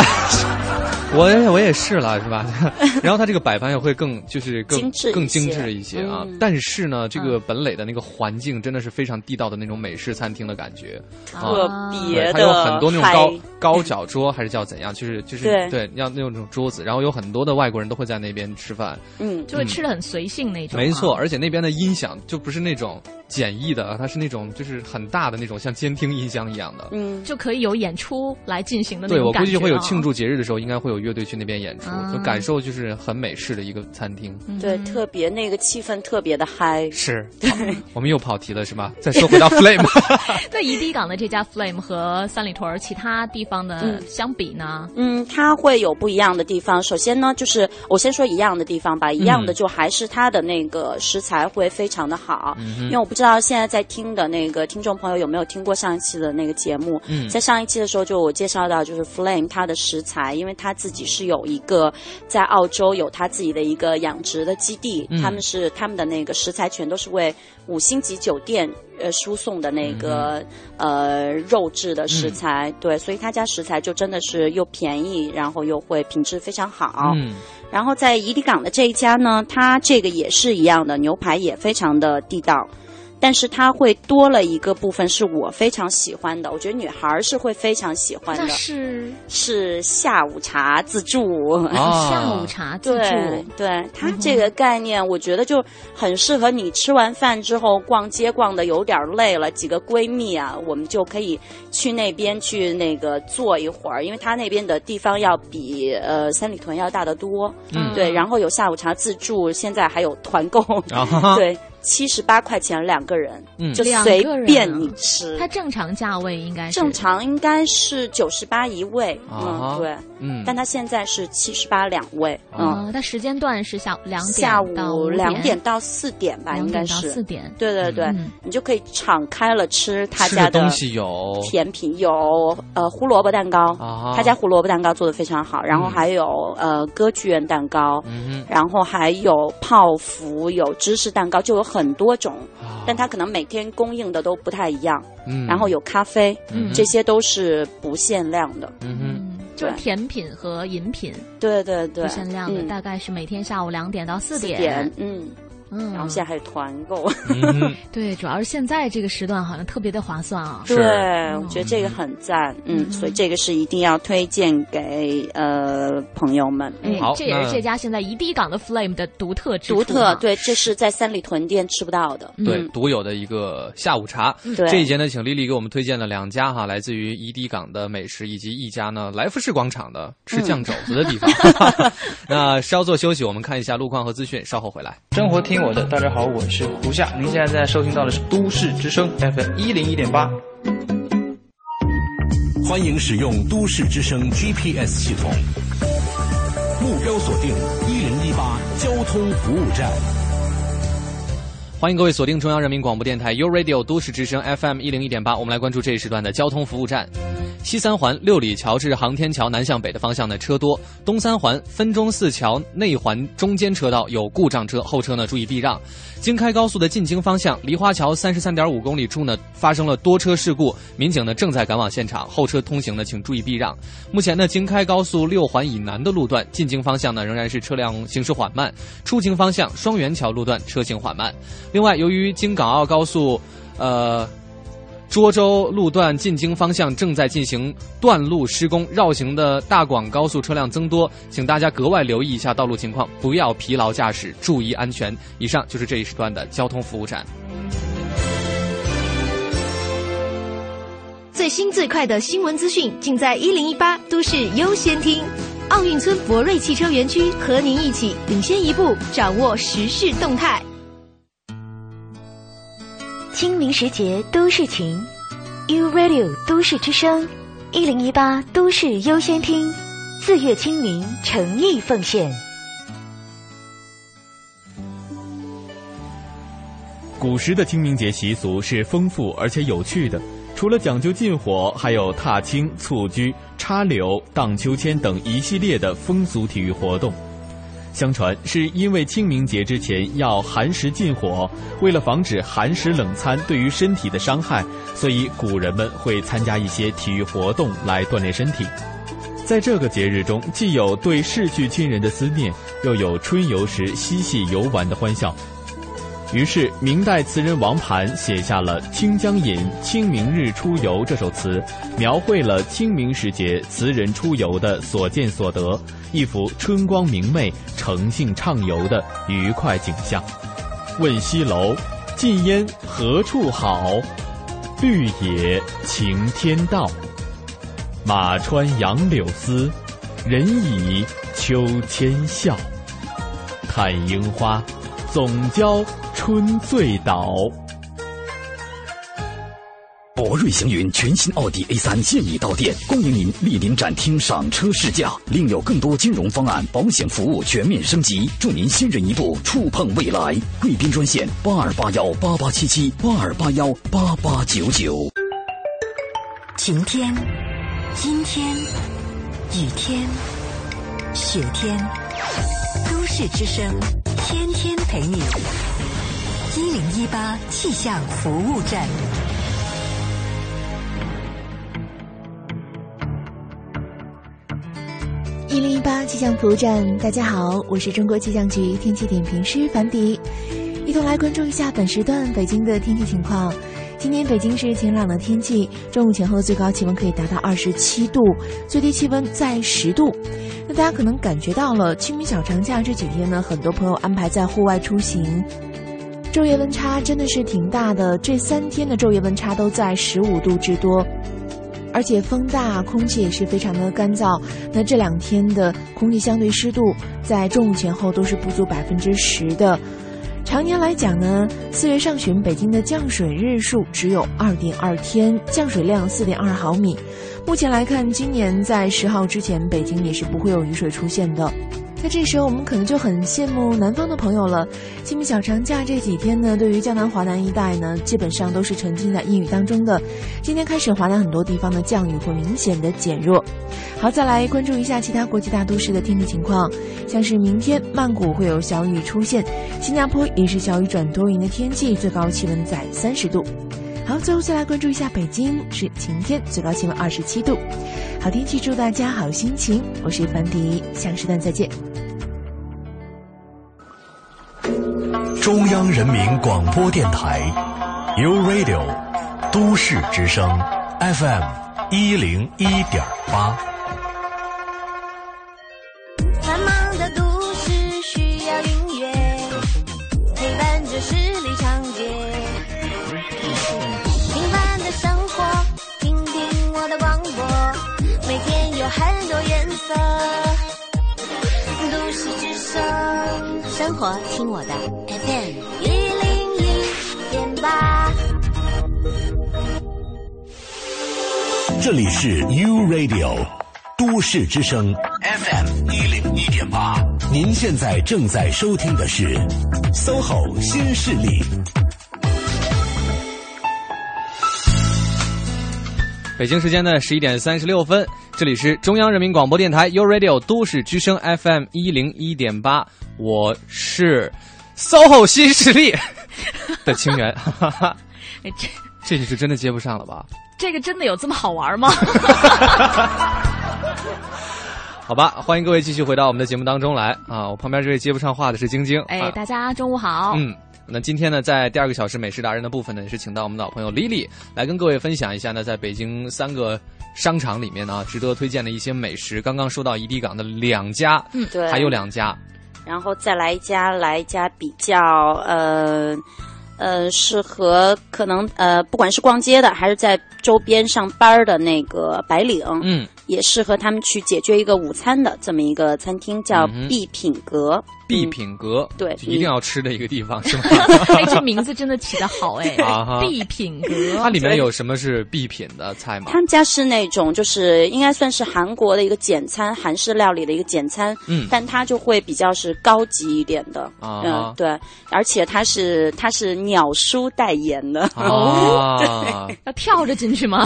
我 <laughs> 我也是了，是吧？<laughs> 然后它这个摆盘也会更就是更更精致一些啊。但是呢，这个本垒的那个环境真的是非常地道的那种美式餐厅的感觉，特别的。它有很多那种高高脚桌，还是叫怎样？就是就是对，要那种桌子。然后有很多的外国人都会在那边吃饭，嗯，就会吃的很随性那种。没错，而且那边的音响就不是那种。简易的，它是那种就是很大的那种像监听音箱一样的，嗯，就可以有演出来进行的那种对我估计会有庆祝节日的时候，应该会有乐队去那边演出，就感受就是很美式的一个餐厅。对，特别那个气氛特别的嗨。是，<laughs> 我们又跑题了是吧？再说回到 Flame。<laughs> 那怡迪港的这家 Flame 和三里屯其他地方的相比呢？嗯，它会有不一样的地方。首先呢，就是我先说一样的地方吧，一样的就还是它的那个食材会非常的好，因为我不知道。知道现在在听的那个听众朋友有没有听过上一期的那个节目？嗯，在上一期的时候，就我介绍到，就是 Flame 它的食材，因为他自己是有一个在澳洲有他自己的一个养殖的基地，他们是他们的那个食材全都是为五星级酒店呃输送的那个呃肉质的食材，对，所以他家食材就真的是又便宜，然后又会品质非常好。嗯，然后在怡迪港的这一家呢，它这个也是一样的，牛排也非常的地道。但是它会多了一个部分，是我非常喜欢的。我觉得女孩是会非常喜欢的，是是下午茶自助。<laughs> 下午茶自助，对它这个概念，我觉得就很适合你吃完饭之后逛街逛的有点累了，几个闺蜜啊，我们就可以去那边去那个坐一会儿，因为它那边的地方要比呃三里屯要大得多。嗯，对，然后有下午茶自助，现在还有团购。对。七十八块钱两个人，就随便你吃。它正常价位应该是。正常应该是九十八一位，嗯，对，嗯，但它现在是七十八两位，嗯，它时间段是下午两点下午两点到四点吧，应该是。四点，对对对，你就可以敞开了吃他家的东西有。甜品有呃胡萝卜蛋糕，他家胡萝卜蛋糕做的非常好，然后还有呃歌剧院蛋糕，然后还有泡芙有芝士蛋糕，就有。很多种，但它可能每天供应的都不太一样。嗯，然后有咖啡，这些都是不限量的。嗯哼，就是甜品和饮品，对对对，不限量的，大概是每天下午两点到四点。嗯。嗯，然后现在还有团购，<laughs> 对，主要是现在这个时段好像特别的划算啊。对，我觉得这个很赞，嗯，所以这个是一定要推荐给呃朋友们。好，这也是这家现在一地港的 Flame 的独特之独特，对，这是在三里屯店吃不到的，对，独有的一个下午茶。对，这一节呢，请丽丽给我们推荐了两家哈，来自于一地港的美食，以及一家呢来福士广场的吃酱肘子的地方。<laughs> 那稍作休息，我们看一下路况和资讯，稍后回来。生活听。我的大家好，我是胡夏。您现在在收听到的是都市之声 FM 一零一点八。欢迎使用都市之声 GPS 系统，目标锁定一零一八交通服务站。欢迎各位锁定中央人民广播电台 u Radio 都市之声 FM 一零一点八。我们来关注这一时段的交通服务站。西三环六里桥至航天桥南向北的方向呢车多，东三环分钟寺桥内环中间车道有故障车，后车呢注意避让。京开高速的进京方向梨花桥三十三点五公里处呢发生了多车事故，民警呢正在赶往现场，后车通行呢请注意避让。目前呢京开高速六环以南的路段进京方向呢仍然是车辆行驶缓慢，出京方向双元桥路段车行缓慢。另外由于京港澳高速，呃。涿州路段进京方向正在进行断路施工，绕行的大广高速车辆增多，请大家格外留意一下道路情况，不要疲劳驾驶，注意安全。以上就是这一时段的交通服务站。最新最快的新闻资讯，尽在一零一八都市优先听。奥运村博瑞汽车园区和您一起领先一步，掌握时事动态。清明时节都市情，U Radio 都市之声，一零一八都市优先听，四月清明，诚意奉献。古时的清明节习俗是丰富而且有趣的，除了讲究禁火，还有踏青、蹴鞠、插柳、荡秋千等一系列的风俗体育活动。相传是因为清明节之前要寒食禁火，为了防止寒食冷餐对于身体的伤害，所以古人们会参加一些体育活动来锻炼身体。在这个节日中，既有对逝去亲人的思念，又有春游时嬉戏游玩的欢笑。于是，明代词人王盘写下了《清江引·清明日出游》这首词，描绘了清明时节词人出游的所见所得，一幅春光明媚、诚信畅游的愉快景象。问西楼，禁烟何处好？绿野晴天道。马穿杨柳丝，人倚秋千笑。看樱花，总教。春醉倒。博瑞祥云全新奥迪 A 三现已到店，恭迎您莅临展厅赏车试驾。另有更多金融方案、保险服务全面升级，祝您新人一步触碰未来。贵宾专线八二八幺八八七七八二八幺八八九九。晴天、阴天、雨天、雪天，都市之声，天天陪你。零一八气象服务站，一零一八气象服务站，大家好，我是中国气象局天气点评师樊迪，一同来关注一下本时段北京的天气情况。今天北京是晴朗的天气，中午前后最高气温可以达到二十七度，最低气温在十度。那大家可能感觉到了，清明小长假这几天呢，很多朋友安排在户外出行。昼夜温差真的是挺大的，这三天的昼夜温差都在十五度之多，而且风大，空气也是非常的干燥。那这两天的空气相对湿度在中午前后都是不足百分之十的。常年来讲呢，四月上旬北京的降水日数只有二点二天，降水量四点二毫米。目前来看，今年在十号之前，北京也是不会有雨水出现的。那这时候我们可能就很羡慕南方的朋友了。清明小长假这几天呢，对于江南华南一带呢，基本上都是沉浸在阴雨当中的。今天开始，华南很多地方的降雨会明显的减弱。好，再来关注一下其他国际大都市的天气情况，像是明天曼谷会有小雨出现，新加坡也是小雨转多云的天气，最高气温在三十度。好，最后再来关注一下北京，是晴天，最高气温二十七度。好天气，祝大家好心情。我是樊迪，下个时段再见。中央人民广播电台，U Radio，都市之声，FM 一零一点八。生活听我的 FM 一零一点八。这里是 U Radio，都市之声 FM 一零一点八。您现在正在收听的是 SOHO 新势力。北京时间的十一点三十六分，这里是中央人民广播电台 u Radio 都市之声 FM 一零一点八，我是 SOHO 新势力的清源，<laughs> 这 <laughs> 这你是真的接不上了吧？这个真的有这么好玩吗？<laughs> 好吧，欢迎各位继续回到我们的节目当中来啊！我旁边这位接不上话的是晶晶，哎，啊大家中午好。嗯，那今天呢，在第二个小时美食达人的部分呢，也是请到我们的老朋友 Lily 来跟各位分享一下呢，在北京三个商场里面呢，值得推荐的一些美食。刚刚说到怡迪港的两家，嗯对还有两家，然后再来一家，来一家比较呃呃适合可能呃不管是逛街的还是在周边上班的那个白领，嗯，也适合他们去解决一个午餐的这么一个餐厅，叫必品阁。必品阁，对，一定要吃的一个地方，<laughs> 是吗？哎，这名字真的起得好哎！<laughs> 必品阁，它里面有什么是必品的菜吗？他们家是那种，就是应该算是韩国的一个简餐，韩式料理的一个简餐，嗯，但它就会比较是高级一点的，嗯，对，而且它是它是鸟叔代言的 <laughs> 哦，对，要跳着进去吗？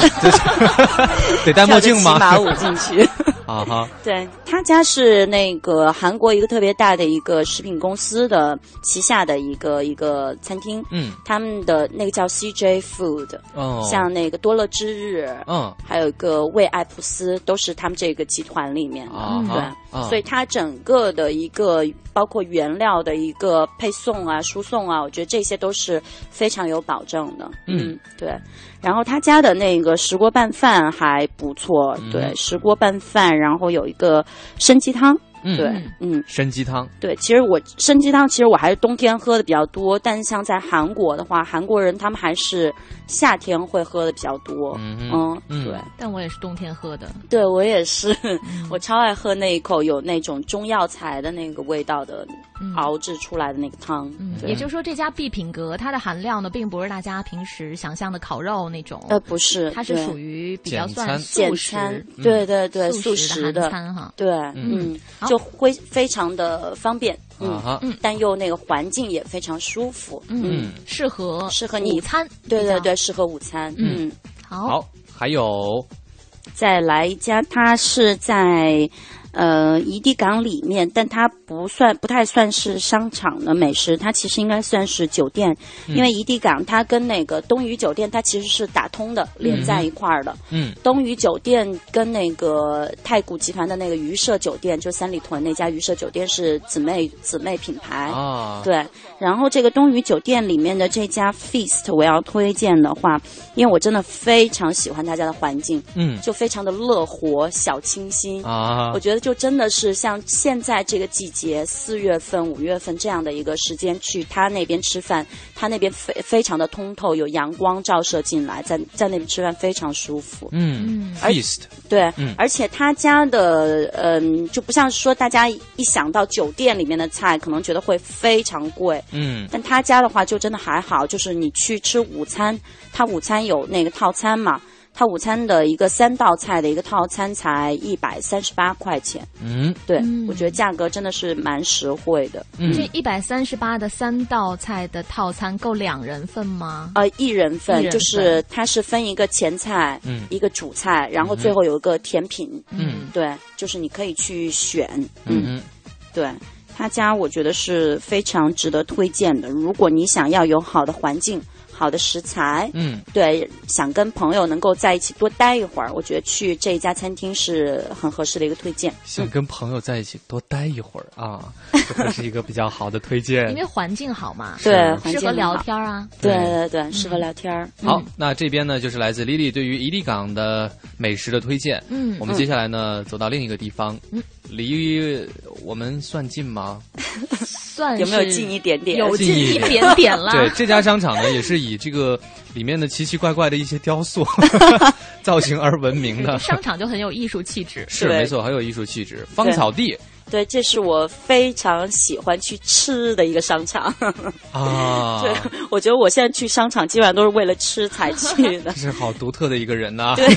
得戴墨镜吗？骑马舞进去啊哈，对他家是那个韩国一个特别大的一个。食品公司的旗下的一个一个餐厅，嗯，他们的那个叫 CJ Food，哦，像那个多乐之日，嗯，还有一个味爱普斯，都是他们这个集团里面的，对，所以它整个的一个包括原料的一个配送啊、输送啊，我觉得这些都是非常有保证的，嗯，对。然后他家的那个石锅拌饭还不错，对，石锅拌饭，然后有一个参鸡汤。对，嗯，参鸡汤。对，其实我参鸡汤，其实我还是冬天喝的比较多。但是像在韩国的话，韩国人他们还是夏天会喝的比较多。嗯嗯，对。但我也是冬天喝的。对我也是，我超爱喝那一口有那种中药材的那个味道的熬制出来的那个汤。也就是说，这家必品阁它的含量呢，并不是大家平时想象的烤肉那种。呃，不是，它是属于比较算简餐。对对对，素食的餐哈。对，嗯。会非常的方便，嗯嗯，但又那个环境也非常舒服，嗯，适合适合你午餐，对对对，适合午餐，嗯，好，还有再来一家，它是在。呃，怡地港里面，但它不算，不太算是商场的美食，它其实应该算是酒店，因为怡地港它跟那个东宇酒店它其实是打通的，连在一块儿的。嗯，东宇酒店跟那个太古集团的那个鱼舍酒店，就三里屯那家鱼舍酒店是姊妹姊妹品牌啊。对，然后这个东宇酒店里面的这家 Feast，我要推荐的话，因为我真的非常喜欢他家的环境，嗯，就非常的乐活小清新啊，我觉得。就真的是像现在这个季节，四月份、五月份这样的一个时间去他那边吃饭，他那边非非常的通透，有阳光照射进来，在在那边吃饭非常舒服。嗯，feast 对，而且他家的嗯就不像说大家一想到酒店里面的菜，可能觉得会非常贵。嗯，但他家的话就真的还好，就是你去吃午餐，他午餐有那个套餐嘛。它午餐的一个三道菜的一个套餐才一百三十八块钱，嗯，对，我觉得价格真的是蛮实惠的。这一百三十八的三道菜的套餐够两人份吗？呃，一人份，就是它是分一个前菜，嗯，一个主菜，然后最后有一个甜品，嗯，对，就是你可以去选，嗯，对他家我觉得是非常值得推荐的。如果你想要有好的环境。好的食材，嗯，对，想跟朋友能够在一起多待一会儿，我觉得去这一家餐厅是很合适的一个推荐。想跟朋友在一起多待一会儿啊，<laughs> 这是一个比较好的推荐。因为环境好嘛，对，适合聊天啊，对对对，适合聊天。好，那这边呢就是来自 Lily 对于伊利港的美食的推荐。嗯，我们接下来呢走到另一个地方，离我们算近吗？<laughs> 算有没有近一点点？有近一点点了。<laughs> 对，这家商场呢也是以这个里面的奇奇怪怪的一些雕塑 <laughs> <laughs> 造型而闻名的。商场就很有艺术气质，是没错，很有艺术气质。芳草地。对，这是我非常喜欢去吃的一个商场 <laughs> 啊！<laughs> 对，我觉得我现在去商场基本上都是为了吃才 <laughs> 去的。这是好独特的一个人呐！对，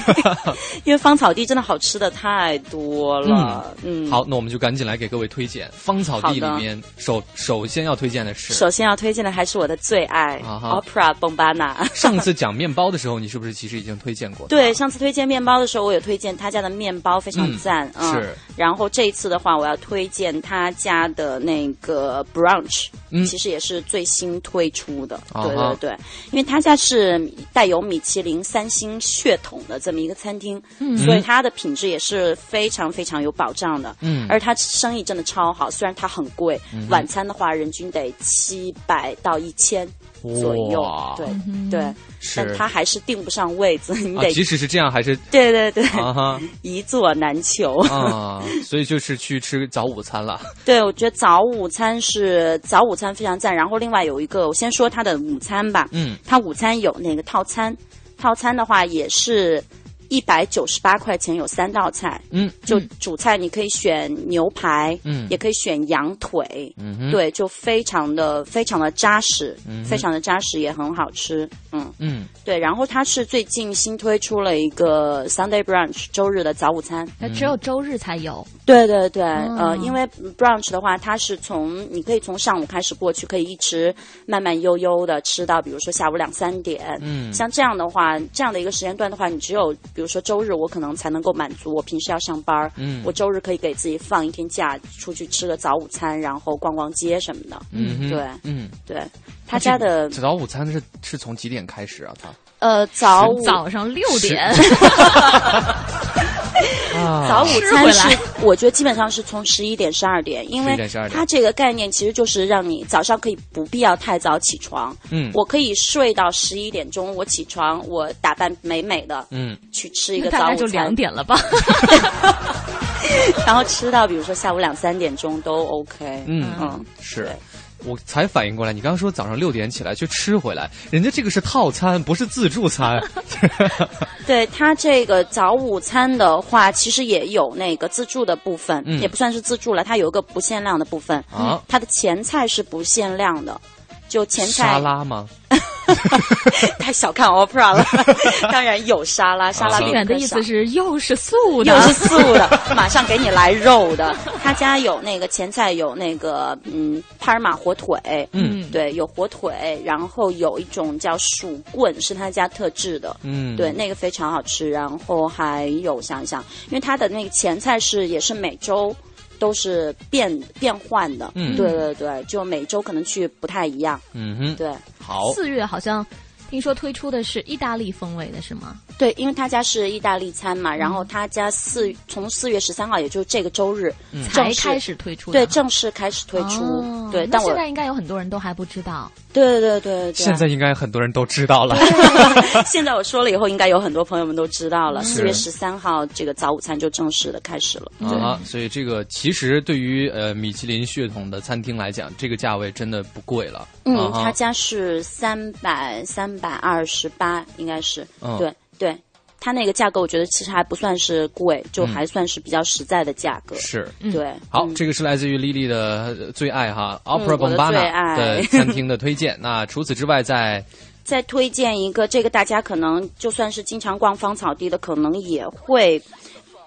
因为芳草地真的好吃的太多了。嗯，好，那我们就赶紧来给各位推荐芳草地里面首首先要推荐的是，首先要推荐的还是我的最爱 Opera Bombana。上次讲面包的时候，你是不是其实已经推荐过？对，上次推荐面包的时候，我有推荐他家的面包非常赞。是，然后这一次的话，我要。推荐他家的那个 brunch，其实也是最新推出的，对对对，因为他家是带有米其林三星血统的这么一个餐厅，所以它的品质也是非常非常有保障的。嗯，而它生意真的超好，虽然它很贵，晚餐的话人均得七百到一千。左右，对对，但他还是订不上位子，你得即使是这样，还是对对对，啊哈，<laughs> 一座难求。啊，所以就是去吃早午餐了。<laughs> 对，我觉得早午餐是早午餐非常赞。然后另外有一个，我先说他的午餐吧，嗯，他午餐有那个套餐，套餐的话也是。一百九十八块钱有三道菜，嗯，就主菜你可以选牛排，嗯，也可以选羊腿，嗯，对，就非常的非常的扎实，嗯，非常的扎实也很好吃，嗯。嗯，对，然后它是最近新推出了一个 Sunday brunch 周日的早午餐，那只有周日才有，对对对，呃，因为 brunch 的话，它是从你可以从上午开始过去，可以一直慢慢悠悠的吃到，比如说下午两三点，嗯，像这样的话，这样的一个时间段的话，你只有。比如说周日，我可能才能够满足我平时要上班嗯，我周日可以给自己放一天假，出去吃个早午餐，然后逛逛街什么的。嗯，对，嗯，对。他家的早午餐是是从几点开始啊？他呃，早早上六点。<laughs> 早午餐是，我觉得基本上是从十一点、十二点，因为它这个概念其实就是让你早上可以不必要太早起床。嗯，我可以睡到十一点钟，我起床，我打扮美美的，嗯，去吃一个早午餐，就两点了吧。<laughs> 然后吃到比如说下午两三点钟都 OK。嗯嗯，是。我才反应过来，你刚刚说早上六点起来去吃回来，人家这个是套餐，不是自助餐。<laughs> <laughs> 对他这个早午餐的话，其实也有那个自助的部分，嗯、也不算是自助了，它有一个不限量的部分。啊，它的前菜是不限量的，就前菜沙拉吗？<laughs> 太小看 opera 了，<laughs> 当然有沙拉，沙拉远的意思是又是素的，又是素的，马上给你来肉的。<laughs> 他家有那个前菜，有那个嗯帕尔马火腿，嗯，对，有火腿，然后有一种叫薯棍，是他家特制的，嗯，对，那个非常好吃。然后还有想想，因为他的那个前菜是也是每周。都是变变换的，嗯，对对对，就每周可能去不太一样，嗯哼，对，好，四月好像听说推出的是意大利风味的是吗？对，因为他家是意大利餐嘛，然后他家四从四月十三号，也就是这个周日才开始推出，对，正式开始推出，对，但现在应该有很多人都还不知道，对对对对，现在应该很多人都知道了，<laughs> 现在我说了以后，应该有很多朋友们都知道了，四月十三号这个早午餐就正式的开始了，啊，所以这个其实对于呃米其林血统的餐厅来讲，这个价位真的不贵了，嗯，他家是三百三百二十八，应该是，对。对，它那个价格我觉得其实还不算是贵，就还算是比较实在的价格。是，对。好，这个是来自于丽丽的最爱哈，Opera Bombana 的 <laughs> 餐厅的推荐。那除此之外，在 <laughs> 再推荐一个，这个大家可能就算是经常逛芳草地的，可能也会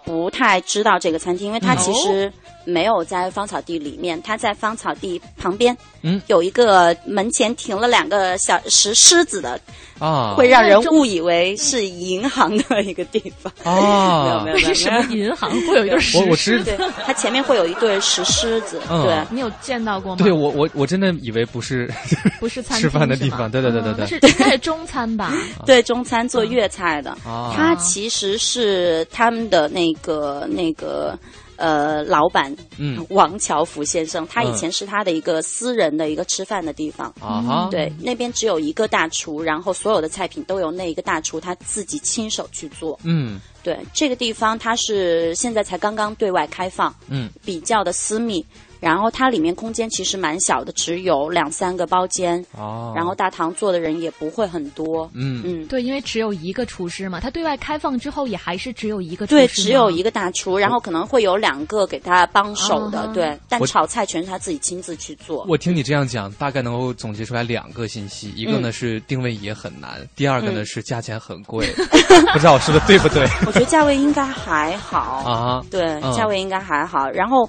不太知道这个餐厅，因为它其实。没有在芳草地里面，它在芳草地旁边，嗯，有一个门前停了两个小石狮子的啊，会让人误以为是银行的一个地方啊。<laughs> 没有没有，为什么银行会有一对石狮子？它前面会有一对石狮子。对，你有见到过吗？对我我我真的以为不是 <laughs> 不是餐吃饭的地方，对对对对对，是应该是中餐吧？对，中餐做粤菜的，它其实是他们的那个那个。呃，老板，嗯，王乔福先生，他以前是他的一个私人的一个吃饭的地方。啊，对，那边只有一个大厨，然后所有的菜品都由那一个大厨他自己亲手去做，嗯，对，这个地方它是现在才刚刚对外开放，嗯，比较的私密。然后它里面空间其实蛮小的，只有两三个包间。哦。然后大堂坐的人也不会很多。嗯嗯。对，因为只有一个厨师嘛，它对外开放之后也还是只有一个。对，只有一个大厨，然后可能会有两个给他帮手的，对。但炒菜全是他自己亲自去做。我听你这样讲，大概能够总结出来两个信息：一个呢是定位也很难，第二个呢是价钱很贵。<laughs> 不知道我说的对不对？<laughs> 我觉得价位应该还好啊。对，价位应该还好。然后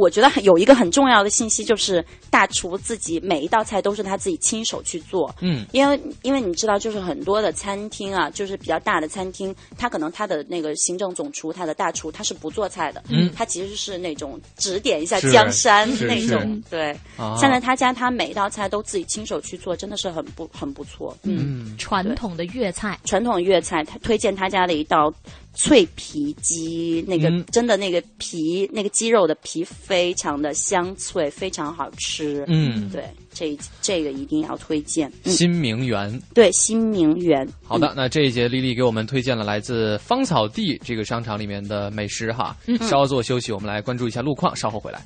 我觉得有一个很重要的信息。就是大厨自己每一道菜都是他自己亲手去做，嗯，因为因为你知道，就是很多的餐厅啊，就是比较大的餐厅，他可能他的那个行政总厨，他的大厨他是不做菜的，嗯，他其实是那种指点一下江山那种，<laughs> 对。现在他家他每一道菜都自己亲手去做，真的是很不很不错，嗯，传统的粤菜，传统粤菜，他推荐他家的一道。脆皮鸡，那个真的那个皮，那个鸡肉的皮非常的香脆，非常好吃。嗯，对，这这个一定要推荐。新名园，对，新名园。好的，那这一节丽丽给我们推荐了来自芳草地这个商场里面的美食哈。稍作休息，我们来关注一下路况，稍后回来。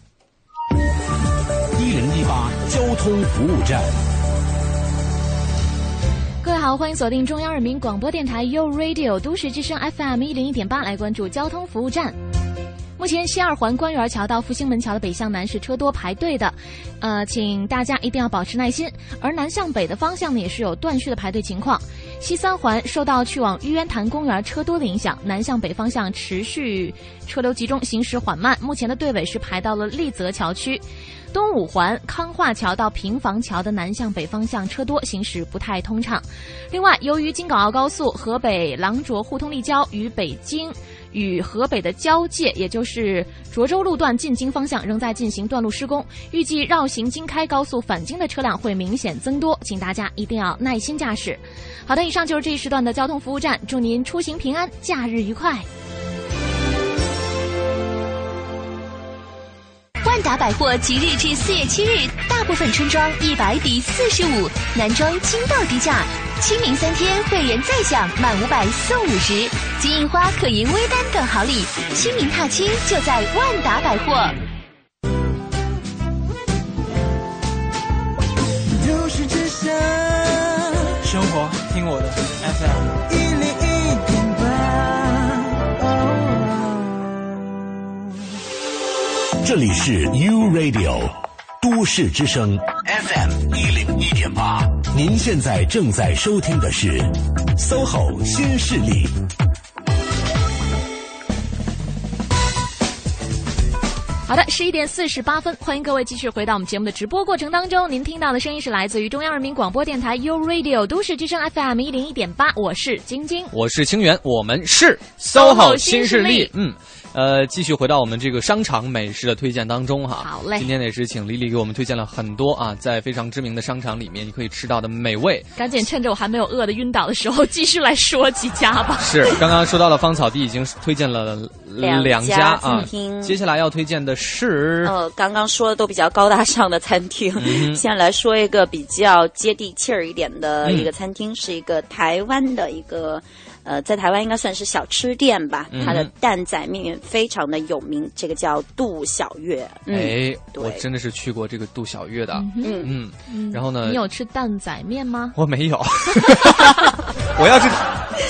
一零一八交通服务站。各位好。好，欢迎锁定中央人民广播电台 u Radio 都市之声 FM 一零一点八，来关注交通服务站。目前西二环官园桥到复兴门桥的北向南是车多排队的，呃，请大家一定要保持耐心。而南向北的方向呢，也是有断续的排队情况。西三环受到去往玉渊潭公园车多的影响，南向北方向持续车流集中，行驶缓慢。目前的队尾是排到了立泽桥区。东五环康化桥到平房桥的南向北方向车多，行驶不太通畅。另外，由于京港澳高速河北廊卓互通立交与北京。与河北的交界，也就是涿州路段进京方向仍在进行段路施工，预计绕行京开高速返京的车辆会明显增多，请大家一定要耐心驾驶。好的，以上就是这一时段的交通服务站，祝您出行平安，假日愉快。万达百货即日至四月七日，大部分春装一百抵四十五，男装惊到低价。清明三天，会员再享满五百送五十，金银花、可赢微单等好礼，清明踏青就在万达百货。都市之声，生活听我的 FM 这里是 U Radio 都市之声 FM 一零一点八。您现在正在收听的是 SOHO 新势力。好的，十一点四十八分，欢迎各位继续回到我们节目的直播过程当中。您听到的声音是来自于中央人民广播电台 U Radio 都市之声 FM 一零一点八，我是晶晶，我是清源，我们是 SOHO 新势力，嗯。呃，继续回到我们这个商场美食的推荐当中哈。好嘞。今天也是请丽丽给我们推荐了很多啊，在非常知名的商场里面你可以吃到的美味。赶紧趁着我还没有饿的晕倒的时候，继续来说几家吧。是，刚刚说到了芳草地，已经推荐了两家啊。接下来要推荐的是，呃，刚刚说的都比较高大上的餐厅，现在来说一个比较接地气儿一点的一个餐厅，是一个台湾的一个。呃，在台湾应该算是小吃店吧，它的蛋仔面非常的有名，这个叫杜小月。哎，我真的是去过这个杜小月的，嗯嗯，然后呢？你有吃蛋仔面吗？我没有，<laughs> 我要是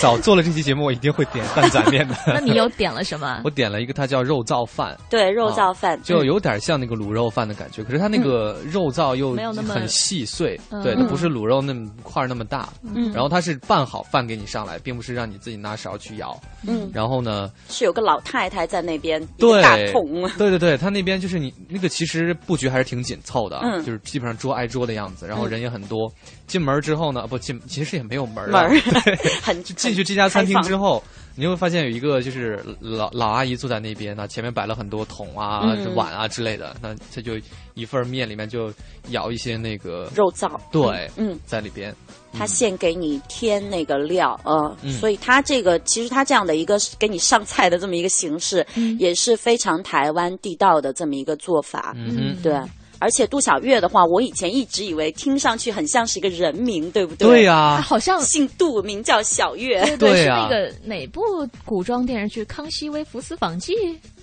早做了这期节目，我一定会点蛋仔面的。<laughs> 那你又点了什么？<laughs> 我点了一个，它叫肉燥饭。对，肉燥饭就有点像那个卤肉饭的感觉，可是它那个肉燥又没有那么很细碎，对，它不是卤肉那么块那么大。嗯，然后它是拌好饭给你上来，并不是让。你自己拿勺去舀，嗯，然后呢，是有个老太太在那边，对，大桶，对对对，他那边就是你那个其实布局还是挺紧凑的，嗯，就是基本上桌挨桌的样子，然后人也很多。进门之后呢，不进，其实也没有门门，<laughs> 很进去这家餐厅之后。你会发现有一个就是老老阿姨坐在那边，那前面摆了很多桶啊、碗啊之类的，那他就一份面里面就舀一些那个肉燥，对，嗯，在里边，他现给你添那个料，呃，所以他这个其实他这样的一个给你上菜的这么一个形式，也是非常台湾地道的这么一个做法，嗯，对。而且杜小月的话，我以前一直以为听上去很像是一个人名，对不对？对呀，好像姓杜，名叫小月。对对，是那个哪部古装电视剧《康熙微服私访记》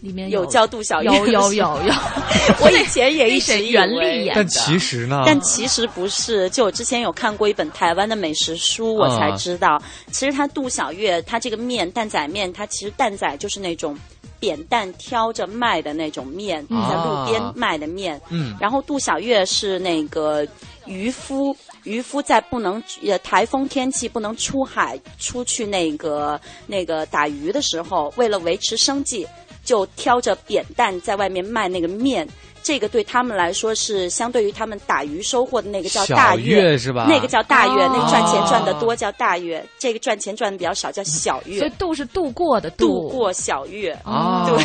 里面有叫杜小月？有有有有，<laughs> 我以前也一直袁立演但其实呢？但其实不是。就我之前有看过一本台湾的美食书，我才知道，其实他杜小月，他这个面蛋仔面，他其实蛋仔就是那种。扁担挑着卖的那种面，在路边卖的面。嗯，然后杜小月是那个渔夫，渔夫在不能呃台风天气不能出海出去那个那个打鱼的时候，为了维持生计，就挑着扁担在外面卖那个面。这个对他们来说是相对于他们打鱼收获的那个叫大月是吧？那个叫大月，那个赚钱赚的多叫大月，这个赚钱赚的比较少叫小月。所以度是度过的度过小月啊。对，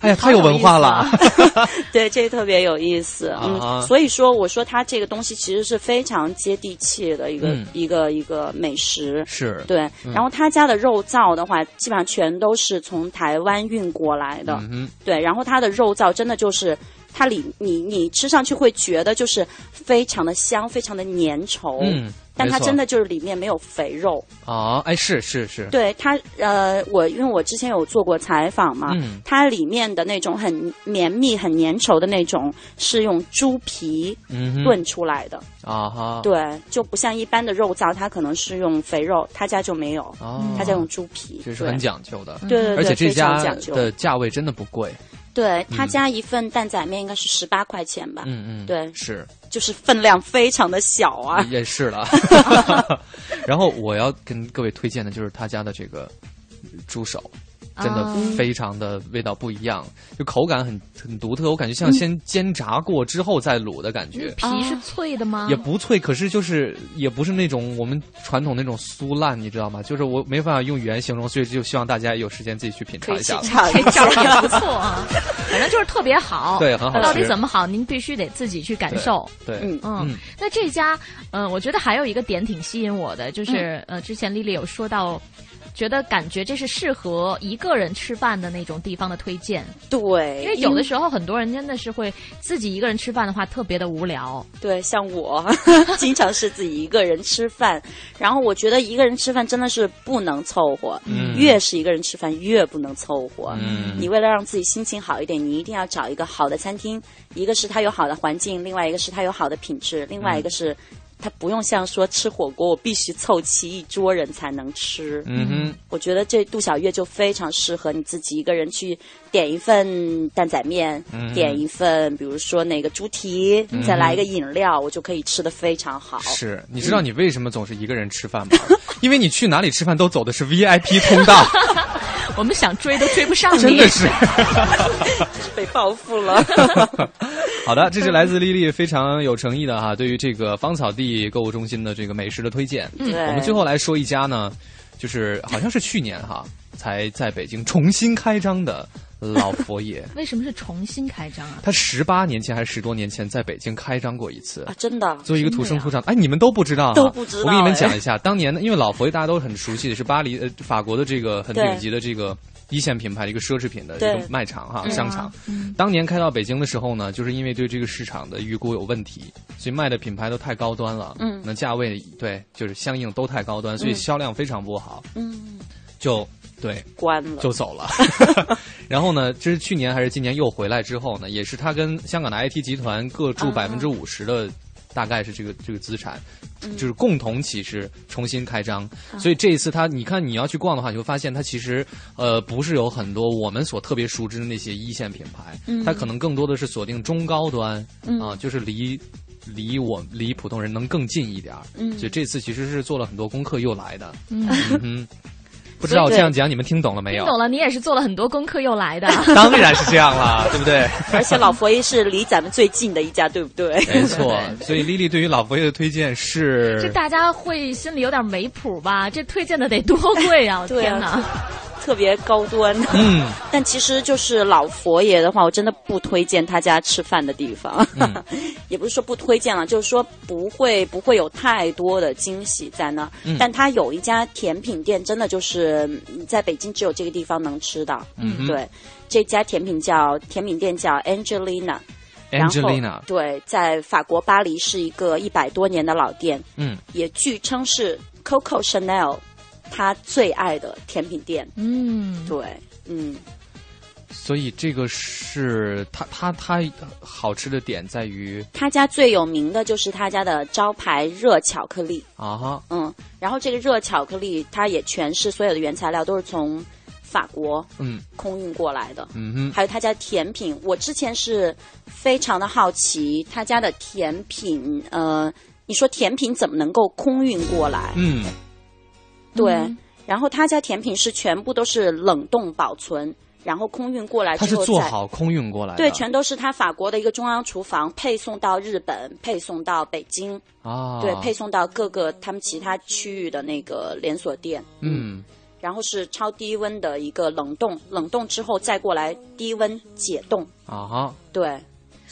哎呀，<laughs> 太有文化了。<laughs> 对，这个特别有意思。嗯，所以说我说它这个东西其实是非常接地气的一个一个一个美食。是对，然后他家的肉燥的话，基本上全都是从台湾运过来的。嗯对，然后它的肉燥真的就是。它里你你吃上去会觉得就是非常的香，非常的粘稠。嗯，但它真的就是里面没有肥肉哦！哎，是是是，对它呃，我因为我之前有做过采访嘛，嗯，它里面的那种很绵密、很粘稠的那种是用猪皮炖出来的啊哈，对，就不像一般的肉燥，它可能是用肥肉，他家就没有，哦，他家用猪皮，这是很讲究的，对对对，而且这家究的价位真的不贵。对他家一份蛋仔面应该是十八块钱吧？嗯嗯，对，是，就是分量非常的小啊。也是了。<laughs> 然后我要跟各位推荐的就是他家的这个猪手。真的非常的味道不一样，就口感很很独特，我感觉像先煎炸过之后再卤的感觉。皮是脆的吗？也不脆，可是就是也不是那种我们传统那种酥烂，你知道吗？就是我没办法用语言形容，所以就希望大家有时间自己去品尝一下。<laughs> 尝一下也不错啊，<laughs> 反正就是特别好。对，很好。到底怎么好？您必须得自己去感受。对，嗯嗯。那这家，嗯，我觉得还有一个点挺吸引我的，就是呃，之前丽丽有说到。觉得感觉这是适合一个人吃饭的那种地方的推荐，对，因为有的时候很多人真的是会自己一个人吃饭的话特别的无聊，对，像我 <laughs> 经常是自己一个人吃饭，然后我觉得一个人吃饭真的是不能凑合，嗯，越是一个人吃饭越不能凑合，嗯，你为了让自己心情好一点，你一定要找一个好的餐厅，一个是它有好的环境，另外一个是它有好的品质，另外一个是。他不用像说吃火锅，我必须凑齐一桌人才能吃。嗯哼，我觉得这杜小月就非常适合你自己一个人去点一份蛋仔面，嗯点一份比如说那个猪蹄，再来一个饮料，我就可以吃的非常好。是，你知道你为什么总是一个人吃饭吗？<laughs> 因为你去哪里吃饭都走的是 VIP 通道。<laughs> 我们想追都追不上你，真的是 <laughs> 被报复了。好的，这是来自丽丽非常有诚意的哈，<laughs> 对于这个芳草地购物中心的这个美食的推荐。嗯，我们最后来说一家呢，就是好像是去年哈才在北京重新开张的老佛爷。<laughs> 为什么是重新开张啊？他十八年前还是十多年前在北京开张过一次啊？真的？作为一个土生土长，哎，你们都不知道？都不知道。我给你们讲一下，当年呢，因为老佛爷大家都很熟悉的是巴黎呃法国的这个很顶级的这个。一线品牌的一个奢侈品的一个卖场哈商场，当年开到北京的时候呢，就是因为对这个市场的预估有问题，所以卖的品牌都太高端了，嗯，那价位对就是相应都太高端，所以销量非常不好，嗯，就对关了。就走了。<laughs> 然后呢，这是去年还是今年又回来之后呢，也是他跟香港的 IT 集团各注百分之五十的。大概是这个这个资产，就是共同其实重新开张，所以这一次他，你看你要去逛的话，你会发现它其实呃不是有很多我们所特别熟知的那些一线品牌，它可能更多的是锁定中高端啊，就是离离我离普通人能更近一点儿，所以这次其实是做了很多功课又来的，嗯。不知道我这样讲你们听懂了没有？听懂了，你也是做了很多功课又来的。<laughs> 当然是这样了，<laughs> 对不对？而且老佛爷是离咱们最近的一家，对不对？<laughs> 没错，所以丽丽对于老佛爷的推荐是，这大家会心里有点没谱吧？这推荐的得多贵啊！天哪！特别高端，嗯，<laughs> 但其实就是老佛爷的话，我真的不推荐他家吃饭的地方，<laughs> 也不是说不推荐了，就是说不会不会有太多的惊喜在那儿。但他有一家甜品店，真的就是在北京只有这个地方能吃到。嗯，对，这家甜品叫甜品店叫 Angelina，Angelina，对，在法国巴黎是一个一百多年的老店，嗯，也据称是 Coco Chanel。他最爱的甜品店，嗯，对，嗯，所以这个是他他他好吃的点在于，他家最有名的就是他家的招牌热巧克力。啊哈，嗯，然后这个热巧克力，它也全是所有的原材料都是从法国嗯。空运过来的，嗯哼，还有他家甜品，我之前是非常的好奇他家的甜品，呃，你说甜品怎么能够空运过来？嗯。对，然后他家甜品是全部都是冷冻保存，然后空运过来之后，他是做好空运过来，对，全都是他法国的一个中央厨房配送到日本，配送到北京啊，对，配送到各个他们其他区域的那个连锁店，嗯，然后是超低温的一个冷冻，冷冻之后再过来低温解冻。啊哈，对。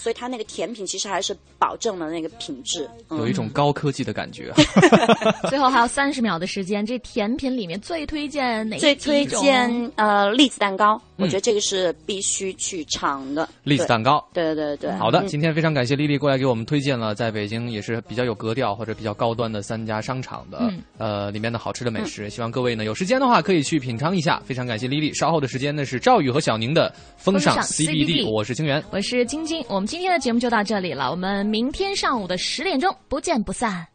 所以它那个甜品其实还是保证了那个品质，有一种高科技的感觉。<laughs> 最后还有三十秒的时间，这甜品里面最推荐哪？<laughs> 最推荐呃栗子蛋糕，我觉得这个是必须去尝的。栗子蛋糕，对对对。好的，今天非常感谢丽丽过来给我们推荐了在北京也是比较有格调或者比较高端的三家商场的呃里面的好吃的美食。希望各位呢有时间的话可以去品尝一下。非常感谢丽丽。稍后的时间呢是赵宇和小宁的风尚 CBD，我是清源，我是晶晶，我们。今天的节目就到这里了，我们明天上午的十点钟不见不散。